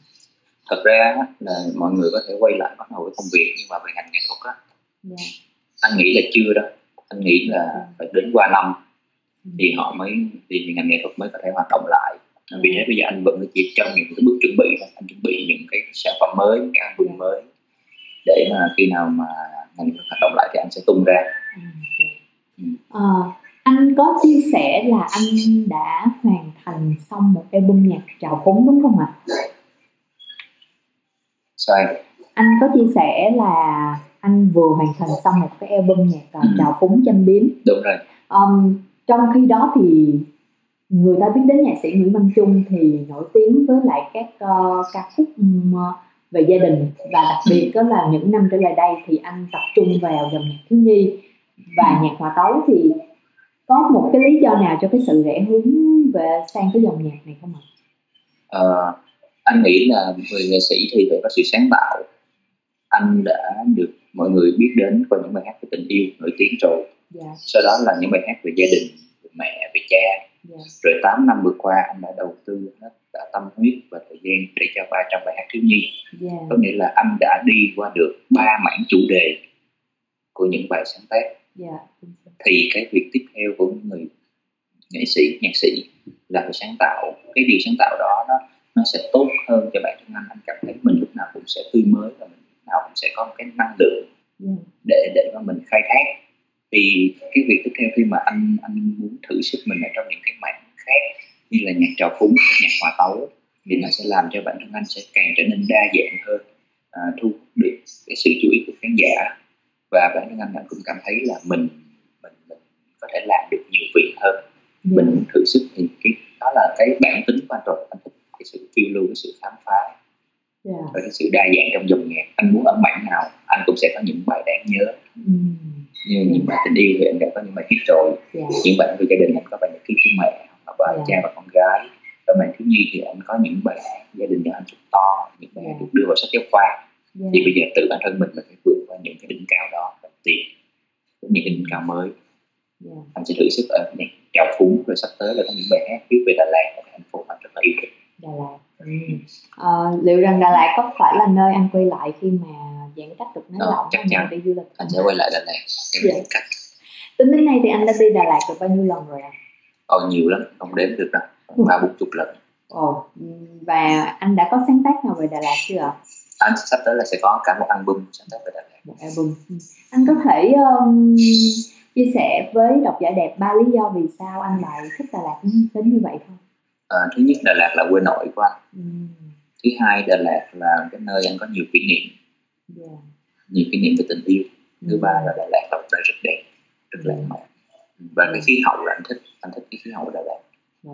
thật ra là mọi người có thể quay lại bắt đầu với công việc nhưng mà về ngành nghệ thuật á yeah. Dạ. anh nghĩ là chưa đâu anh nghĩ là yeah. Dạ. phải đến qua năm ừ. thì họ mới thì ngành nghệ thuật mới có thể hoạt động lại yeah. vì thế bây giờ anh vẫn chỉ trong những cái bước chuẩn bị thôi anh chuẩn bị những cái sản phẩm mới những cái album yeah. mới để mà khi nào mà ngành hoạt động lại thì anh sẽ tung ra ừ. à, anh có chia sẻ là anh đã hoàn thành xong một album nhạc trào phúng đúng không ạ? Sai. Anh có chia sẻ là anh vừa hoàn thành xong một cái album nhạc uh, ừ. trào phúng châm biếm. Đúng rồi. Um, trong khi đó thì người ta biết đến nhạc sĩ Nguyễn Văn Trung thì nổi tiếng với lại các uh, ca khúc um, về gia đình và đặc biệt đó là những năm trở lại đây thì anh tập trung vào dòng nhạc thiếu nhi và nhạc hòa tấu thì có một cái lý do nào cho cái sự rẽ hướng về sang cái dòng nhạc này không ạ? À, anh nghĩ là người nghệ sĩ thì phải có sự sáng tạo anh đã được mọi người biết đến qua những bài hát về tình yêu nổi tiếng rồi yeah. Dạ. sau đó là những bài hát về gia đình về mẹ về cha yeah. Dạ. rồi 8 năm vừa qua anh đã đầu tư hết cả tâm huyết và thời gian để cho 300 bài hát thiếu nhi yeah. Có nghĩa là anh đã đi qua được ba mảng chủ đề của những bài sáng tác yeah thì cái việc tiếp theo của người nghệ sĩ nhạc sĩ là phải sáng tạo cái điều sáng tạo đó nó nó sẽ tốt hơn cho bản thân anh anh cảm thấy mình lúc nào cũng sẽ tươi mới và mình lúc nào cũng sẽ có một cái năng lượng ừ. để để mà mình khai thác thì cái việc tiếp theo khi mà anh anh muốn thử sức mình ở trong những cái mảng khác như là nhạc trào phúng nhạc hòa tấu thì nó sẽ làm cho bản thân anh sẽ càng trở nên đa dạng hơn à, thu được cái sự chú ý của khán giả và bản thân anh anh cũng cảm thấy là mình mình, mình có thể làm được nhiều việc hơn yeah. Dạ. mình thử sức thì cái đó là cái bản tính của anh rồi anh thích cái sự phiêu lưu cái sự khám phá yeah. Dạ. và cái sự đa dạng trong dòng nhạc anh muốn ấn bản nào anh cũng sẽ có những bài đáng nhớ mm. Như những bài tình yêu thì anh đã có những bài hit rồi yeah. những bài về gia đình anh có bài nhật ký của mẹ hoặc bài yeah. cha và con gái và bài thiếu nhi thì anh có những bài gia đình nhà anh chụp to những bài yeah. được đưa vào sách giáo khoa yeah. thì bây giờ tự bản thân mình mình phải vượt qua những cái đỉnh cao đó và tìm những cái đỉnh cao mới yeah. anh sẽ thử sức ở này trào phúng rồi sắp tới là có những bài hát viết về Đà Lạt một thành phố anh rất là yêu thích Đà Lạt ừ. à, liệu rằng Đà Lạt có phải là nơi anh quay lại khi mà giãn cách được nới lỏng chắc chắn đi du lịch anh sẽ quay lại Đà Lạt em giãn cách tính đến nay thì anh đã đi Đà Lạt được bao nhiêu lần rồi ạ? À? Ồ nhiều lắm, không đếm được đâu, ba bốn chục lần. Ồ, và anh đã có sáng tác nào về Đà Lạt chưa ạ? Anh sắp tới là sẽ có cả một album sáng tác về Đà Lạt. Một album. Ừ. Anh có thể um, chia sẻ với độc giả đẹp ba lý do vì sao anh lại thích Đà Lạt đến như vậy không? À, thứ nhất Đà Lạt là quê nội của anh. Ừ. Thứ hai Đà Lạt là cái nơi anh có nhiều kỷ niệm. Yeah. Dạ. Nhiều kỷ niệm về tình yêu. Thứ ừ. ba là Đà Lạt là rất đẹp, rất lãng mạn và cái khí hậu là anh thích anh thích cái khí hậu Đà Lạt ừ.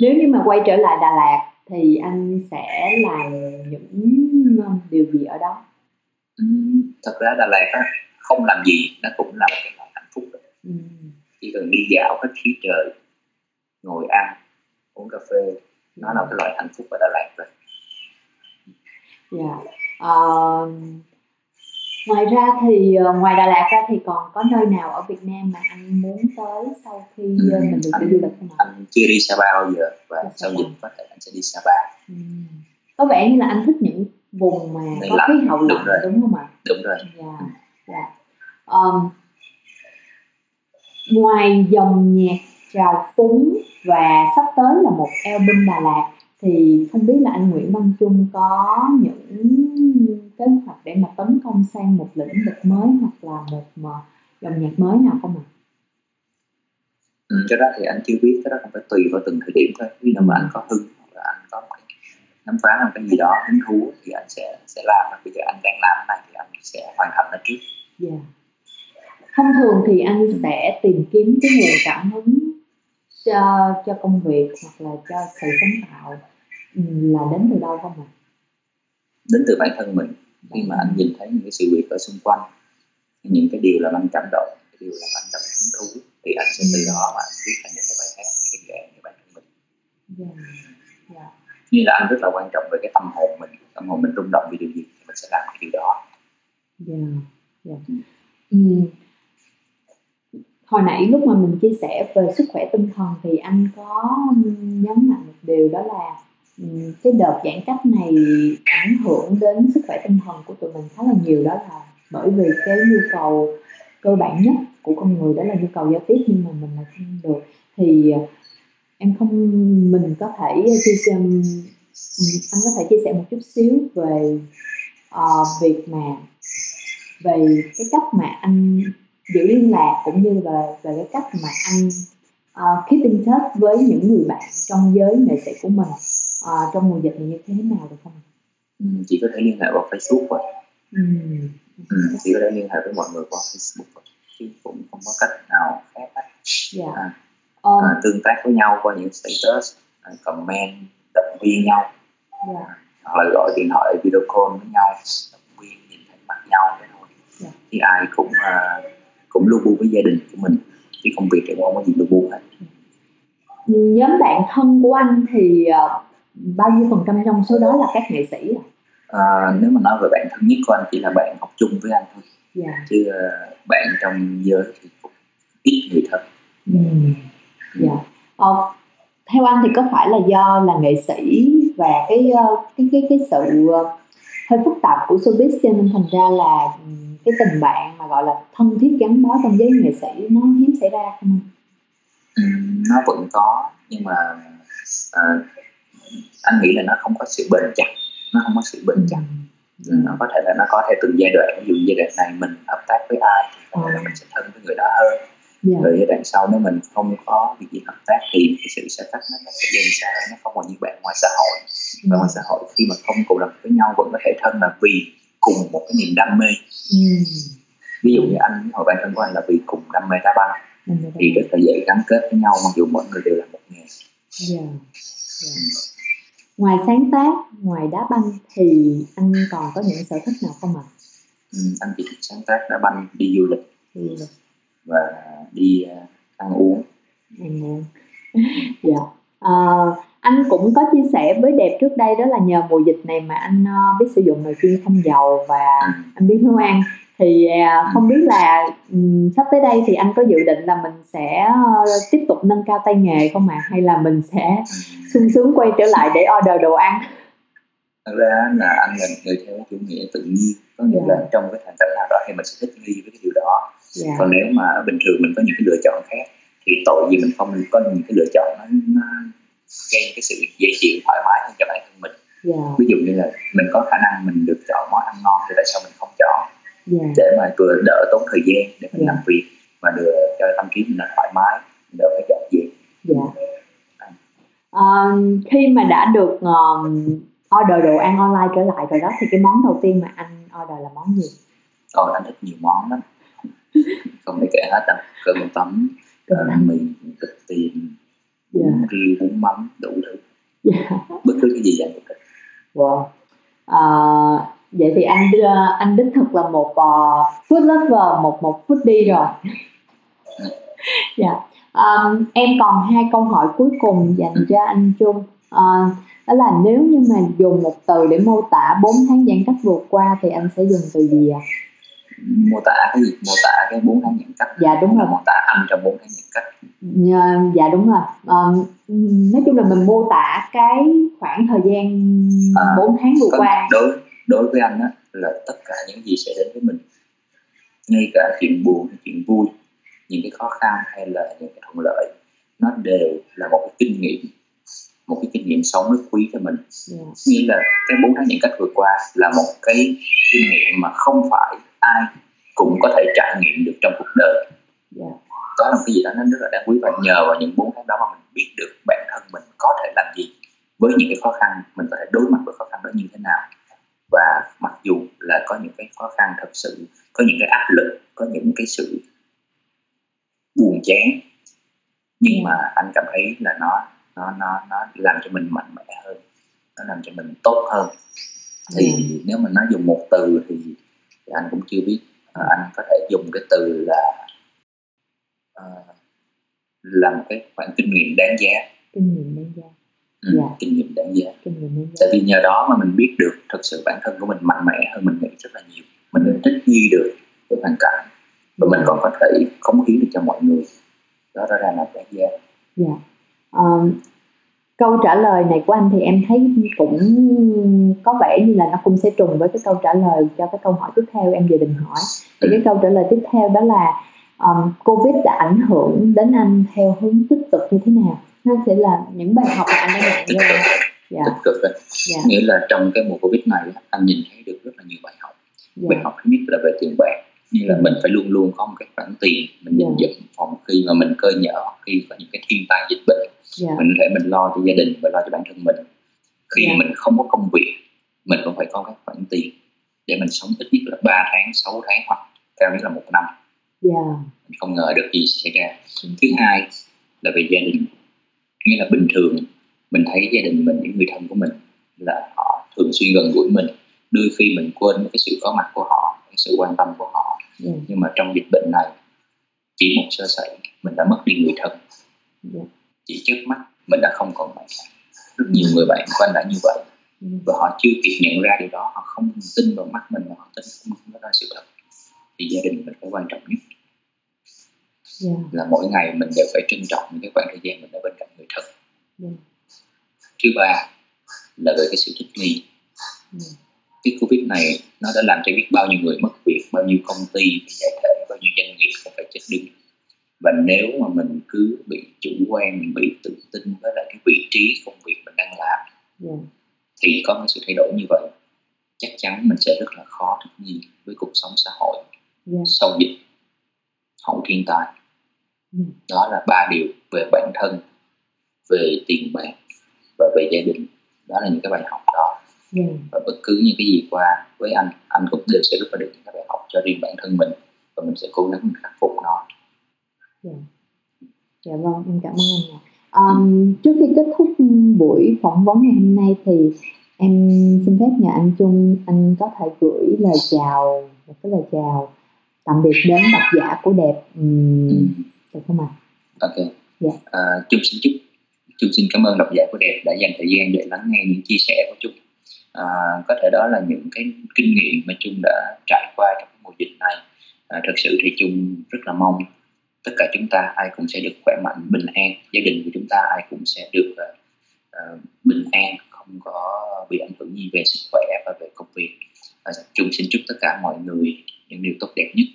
nếu như mà quay trở lại Đà Lạt thì anh sẽ làm những um, điều gì ở đó ừ. thật ra Đà Lạt á, không làm gì nó cũng là một cái loại hạnh phúc. Ừ. chỉ cần đi dạo hết khí trời ngồi ăn uống cà phê nó là cái loại hạnh phúc ở Đà Lạt rồi dạ yeah. uh, ngoài ra thì ờ, ngoài Đà Lạt ra thì còn có nơi nào ở Việt Nam mà anh muốn tới sau khi ừ, ờ, mình được đi du lịch không ạ? Anh chưa đi Sapa bao giờ và đi sau dịch có thể anh sẽ đi Sapa. Ừ. Có vẻ như là anh thích những vùng mà Nên có lạnh. khí hậu lạnh đúng, đúng không ạ? Đúng rồi. Dạ. Dạ. Um, ngoài dòng nhạc trào phúng và sắp tới là một album Đà Lạt thì không biết là anh Nguyễn Văn Trung có những kế hoạch để mà tấn công sang một lĩnh vực mới hoặc là một mà dòng nhạc mới nào không ạ? Ừ, cái đó thì anh chưa biết cái đó không phải tùy vào từng thời điểm thôi khi nào mà anh có hứng hoặc là anh có một cái khám phá một cái gì đó hứng thú thì anh sẽ sẽ làm bây giờ anh đang làm cái này thì anh sẽ hoàn thành nó trước yeah. Dạ. thông thường thì anh sẽ tìm kiếm cái nguồn cảm hứng cho cho công việc hoặc là cho sự sáng tạo ừ, là đến từ đâu không ạ? Đến từ bản thân mình khi mà anh nhìn thấy những cái sự việc ở xung quanh những cái điều làm anh cảm động cái điều làm anh cảm hứng thú thì anh sẽ từ đó mà anh viết thành những cái bài hát những cái nghệ như bản thân mình yeah. Yeah. như là anh rất là quan trọng về cái tâm hồn mình tâm hồn mình rung động vì điều gì thì mình sẽ làm cái điều đó yeah. Yeah. Ừ hồi nãy lúc mà mình chia sẻ về sức khỏe tinh thần thì anh có nhấn mạnh một điều đó là cái đợt giãn cách này ảnh hưởng đến sức khỏe tinh thần của tụi mình khá là nhiều. Đó là bởi vì cái nhu cầu cơ bản nhất của con người đó là nhu cầu giao tiếp nhưng mà mình lại không được. Thì ờ, em không mình có thể chia sẻ anh có thể chia sẻ một chút xíu về uh, việc mà về cái cách mà anh giữ liên lạc cũng như là về cái cách mà anh uh, keep in touch với những người bạn trong giới nghệ sĩ của mình à, trong mùa dịch này như thế nào được không? Ừ, chỉ có thể liên hệ qua Facebook thôi. Ừ. Ừ, chỉ có thể liên hệ với mọi người qua Facebook chứ cũng không có cách nào khác hết. Dạ. À, um, à, tương tác với nhau qua những status, à, comment, động viên nhau. Dạ. Hoặc là gọi điện thoại video call với nhau, động viên nhìn thấy mặt nhau thế thôi. Dạ. Thì ai cũng uh, cũng lu bu với gia đình của mình chứ công việc thì không có gì lu bu hết. Nhóm bạn thân của anh thì uh, bao nhiêu phần trăm trong số đó là các nghệ sĩ à? Nếu mà nói về bạn thân nhất của anh chỉ là bạn học chung với anh thôi yeah. Dạ. chứ uh, bạn trong giới thì cũng ít người thân ừ. yeah. Dạ. ờ, theo anh thì có phải là do là nghệ sĩ và cái ờ, cái cái cái sự ờ, hơi phức tạp của showbiz cho nên thành ra là ừ, cái tình bạn mà gọi là thân thiết gắn bó trong giới nghệ sĩ nó hiếm xảy ra không Ừ, nó vẫn có nhưng mà uh, anh nghĩ là nó không có sự bền chặt nó không có sự bền chặt ừ. nó có thể là nó có theo từng giai đoạn ví dụ giai đoạn này mình hợp tác với ai thì có thể là mình sẽ thân với người đó hơn yeah. Dạ. rồi giai đoạn sau nếu mình không có việc gì hợp tác thì cái sự xa cách nó, nó sẽ dần xa nó không còn như bạn ngoài xã hội và ngoài xã hội khi mà không cùng làm với nhau vẫn có thể thân là vì cùng một cái niềm đam mê ừ. ví dụ như anh hồi bản thân của anh là vì cùng đam mê đá banh thì rất là dễ gắn kết với nhau mặc dù mỗi người đều là một nghề yeah. Yeah. ngoài sáng tác ngoài đá banh thì anh còn có những sở thích nào không ạ à? ừ, anh chỉ thích sáng tác đá banh đi du lịch, đi du lịch. và đi uh, ăn uống ăn uống dạ uh, anh cũng có chia sẻ với đẹp trước đây đó là nhờ mùa dịch này mà anh uh, biết sử dụng nồi chiên không dầu và anh biết nấu ăn thì uh, không biết là um, sắp tới đây thì anh có dự định là mình sẽ uh, tiếp tục nâng cao tay nghề không ạ à? hay là mình sẽ sung sướng quay trở lại để order đồ ăn thật ra là anh là người theo chủ nghĩa tự nhiên có nghĩa yeah. Dạ. là trong cái hoàn cảnh nào đó thì mình sẽ thích nghi với cái điều đó yeah. Dạ. còn nếu mà bình thường mình có những cái lựa chọn khác thì tội gì mình không có những cái lựa chọn nó, nó gây cái sự dễ chịu thoải mái hơn cho bản thân mình yeah. Dạ. ví dụ như là mình có khả năng mình được chọn món ăn ngon thì tại sao mình không chọn yeah. để mà vừa đỡ tốn thời gian để mình yeah. làm việc mà được cho tâm trí mình nó thoải mái đỡ phải chọn gì yeah. Uh, khi mà đã được uh, order đồ ăn online trở lại rồi đó thì cái món đầu tiên mà anh order là món gì? Ồ, anh thích nhiều món lắm không thể kể hết đâu cơm tấm uh, mì thịt tiền bún yeah. riêu bún mắm đủ thứ yeah. bất cứ cái gì anh cũng thích wow à, vậy thì anh đưa anh đích thực là một uh, food lover một một foodie rồi dạ yeah. um, em còn hai câu hỏi cuối cùng dành cho anh Trung uh, đó là nếu như mà dùng một từ để mô tả 4 tháng giãn cách vượt qua thì anh sẽ dùng từ gì ạ? À? Mô tả cái gì mô tả cái bốn tháng giãn cách dạ đúng rồi. mô tả anh trong bốn tháng giãn cách. Dạ, dạ đúng rồi. À, nói chung là mình mô tả cái khoảng thời gian à, 4 tháng vừa qua. đối đối với anh á là tất cả những gì sẽ đến với mình ngay cả chuyện buồn chuyện vui những cái khó khăn hay là những cái thuận lợi nó đều là một cái kinh nghiệm một cái kinh nghiệm sống rất quý cho mình. Yeah. nghĩa là cái bốn tháng giãn cách vừa qua là một cái kinh nghiệm mà không phải ai cũng có thể trải nghiệm được trong cuộc đời yeah. Đó là cái gì đó nó rất là đáng quý và nhờ vào những bốn tháng đó mà mình biết được bản thân mình có thể làm gì với những cái khó khăn mình có thể đối mặt với khó khăn đó như thế nào và mặc dù là có những cái khó khăn thật sự có những cái áp lực có những cái sự buồn chán nhưng mà anh cảm thấy là nó nó nó nó làm cho mình mạnh mẽ hơn nó làm cho mình tốt hơn thì ừ. nếu mình nói dùng một từ thì thì anh cũng chưa biết à, anh có thể dùng cái từ là à, là một cái khoản kinh nghiệm đáng giá. Kinh nghiệm đáng giá. Ừ, dạ. kinh nghiệm đáng giá. Kinh nghiệm đáng giá. Tại vì nhờ đó mà mình biết được thực sự bản thân của mình mạnh mẽ hơn mình nghĩ rất là nhiều. Mình nên thích nghi được với hoàn cảnh. Và mình còn có thể cống hiến được cho mọi người. Đó rõ ràng là đáng giá. Dạ. Um, câu trả lời này của anh thì em thấy cũng có vẻ như là nó cũng sẽ trùng với cái câu trả lời cho cái câu hỏi tiếp theo em vừa định hỏi thì cái câu trả lời tiếp theo đó là um, covid đã ảnh hưởng đến anh theo hướng tích cực như thế nào nó sẽ là những bài học mà anh đã nhận ra dạ. tích cực đấy dạ. nghĩa là trong cái mùa covid này anh nhìn thấy được rất là nhiều bài học dạ. bài học thứ nhất là về tiền bạc như là mình phải luôn luôn có một cái khoản tiền mình yeah. dự phòng khi mà mình cơ nhở khi có những cái thiên tai dịch bệnh yeah. mình có thể mình lo cho gia đình và lo cho bản thân mình khi yeah. mình không có công việc mình cũng phải có các khoản tiền để mình sống ít nhất là 3 tháng 6 tháng hoặc cao nhất là một năm yeah. mình không ngờ được gì xảy ra thứ hai là về gia đình nghĩa là bình thường mình thấy gia đình mình những người thân của mình là họ thường xuyên gần gũi mình đôi khi mình quên cái sự có mặt của họ cái sự quan tâm của họ yeah. Nhưng mà trong dịch bệnh này chỉ một sơ sẩy mình đã mất đi người thân yeah. Dạ. chỉ trước mắt mình đã không còn bạn rất nhiều người bạn của anh đã như vậy và họ chưa kịp nhận ra điều đó họ không tin vào mắt mình và họ tin không, ra sự thật thì gia đình mình phải quan trọng nhất yeah. Dạ. là mỗi ngày mình đều phải trân trọng những cái khoảng thời gian mình ở bên cạnh người thân yeah. thứ ba là về cái sự thích nghi yeah cái covid này nó đã làm cho biết bao nhiêu người mất việc bao nhiêu công ty phải giải thể bao nhiêu doanh nghiệp phải chết đứng và nếu mà mình cứ bị chủ quan mình bị tự tin với lại cái vị trí công việc mình đang làm yeah. Dạ. thì có một sự thay đổi như vậy chắc chắn mình sẽ rất là khó thích nghi với cuộc sống xã hội yeah. Dạ. sau dịch hậu thiên tai yeah. Ừ. đó là ba điều về bản thân về tiền bạc và về gia đình đó là những cái bài học đó yeah. và bất cứ những cái gì qua với anh anh cũng đều sẽ rút ra được những cái bài học cho riêng bản thân mình và và mình sẽ cố gắng mình khắc phục nó dạ, dạ vâng em cảm ơn anh ạ um, trước khi kết thúc buổi phỏng vấn ngày hôm nay thì em xin phép nhờ anh Trung anh có thể gửi lời chào một cái lời chào tạm biệt đến độc giả của đẹp um, được không ạ? Ok. Dạ. À, Trung xin chúc Trung xin cảm ơn độc giả của đẹp đã dành thời gian để lắng nghe những chia sẻ của Trung. À, có thể đó là những cái kinh nghiệm mà Trung đã trải qua trong mùa dịch này. À, thật sự thì Trung rất là mong tất cả chúng ta ai cũng sẽ được khỏe mạnh, bình an. Gia đình của chúng ta ai cũng sẽ được uh, bình an, không có bị ảnh hưởng gì về sức khỏe và về công việc. À, chung xin chúc tất cả mọi người những điều tốt đẹp nhất.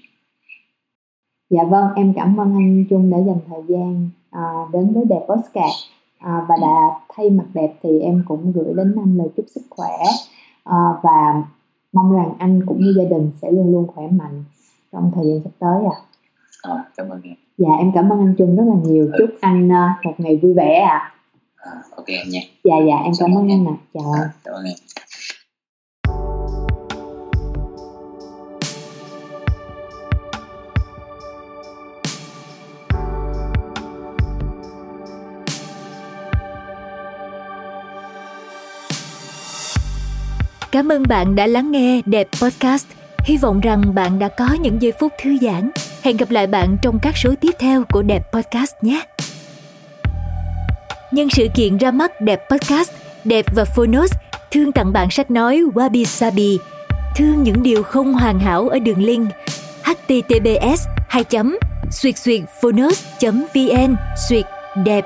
Dạ vâng, em cảm ơn anh Trung đã dành thời gian uh, đến với đẹp Postcard à, và đã thay mặt đẹp thì em cũng gửi đến anh lời chúc sức khỏe à, và mong rằng anh cũng như gia đình sẽ luôn luôn khỏe mạnh trong thời gian sắp tới ạ. À à, cảm ơn em. Dạ em cảm ơn anh Trung rất là nhiều. Ừ. Chúc anh uh, một ngày vui vẻ ạ. À. À, ok em nha. Dạ dạ em cảm, cảm ơn anh ạ. À. Chào. À, cảm ơn em. Cảm ơn bạn đã lắng nghe Đẹp Podcast. Hy vọng rằng bạn đã có những giây phút thư giãn. Hẹn gặp lại bạn trong các số tiếp theo của Đẹp Podcast nhé. Nhân sự kiện ra mắt Đẹp Podcast, Đẹp và Phonos thương tặng bạn sách nói Wabi Sabi. Thương những điều không hoàn hảo ở đường link https 2 xuyệt xuyệt phonos vn xuyệt đẹp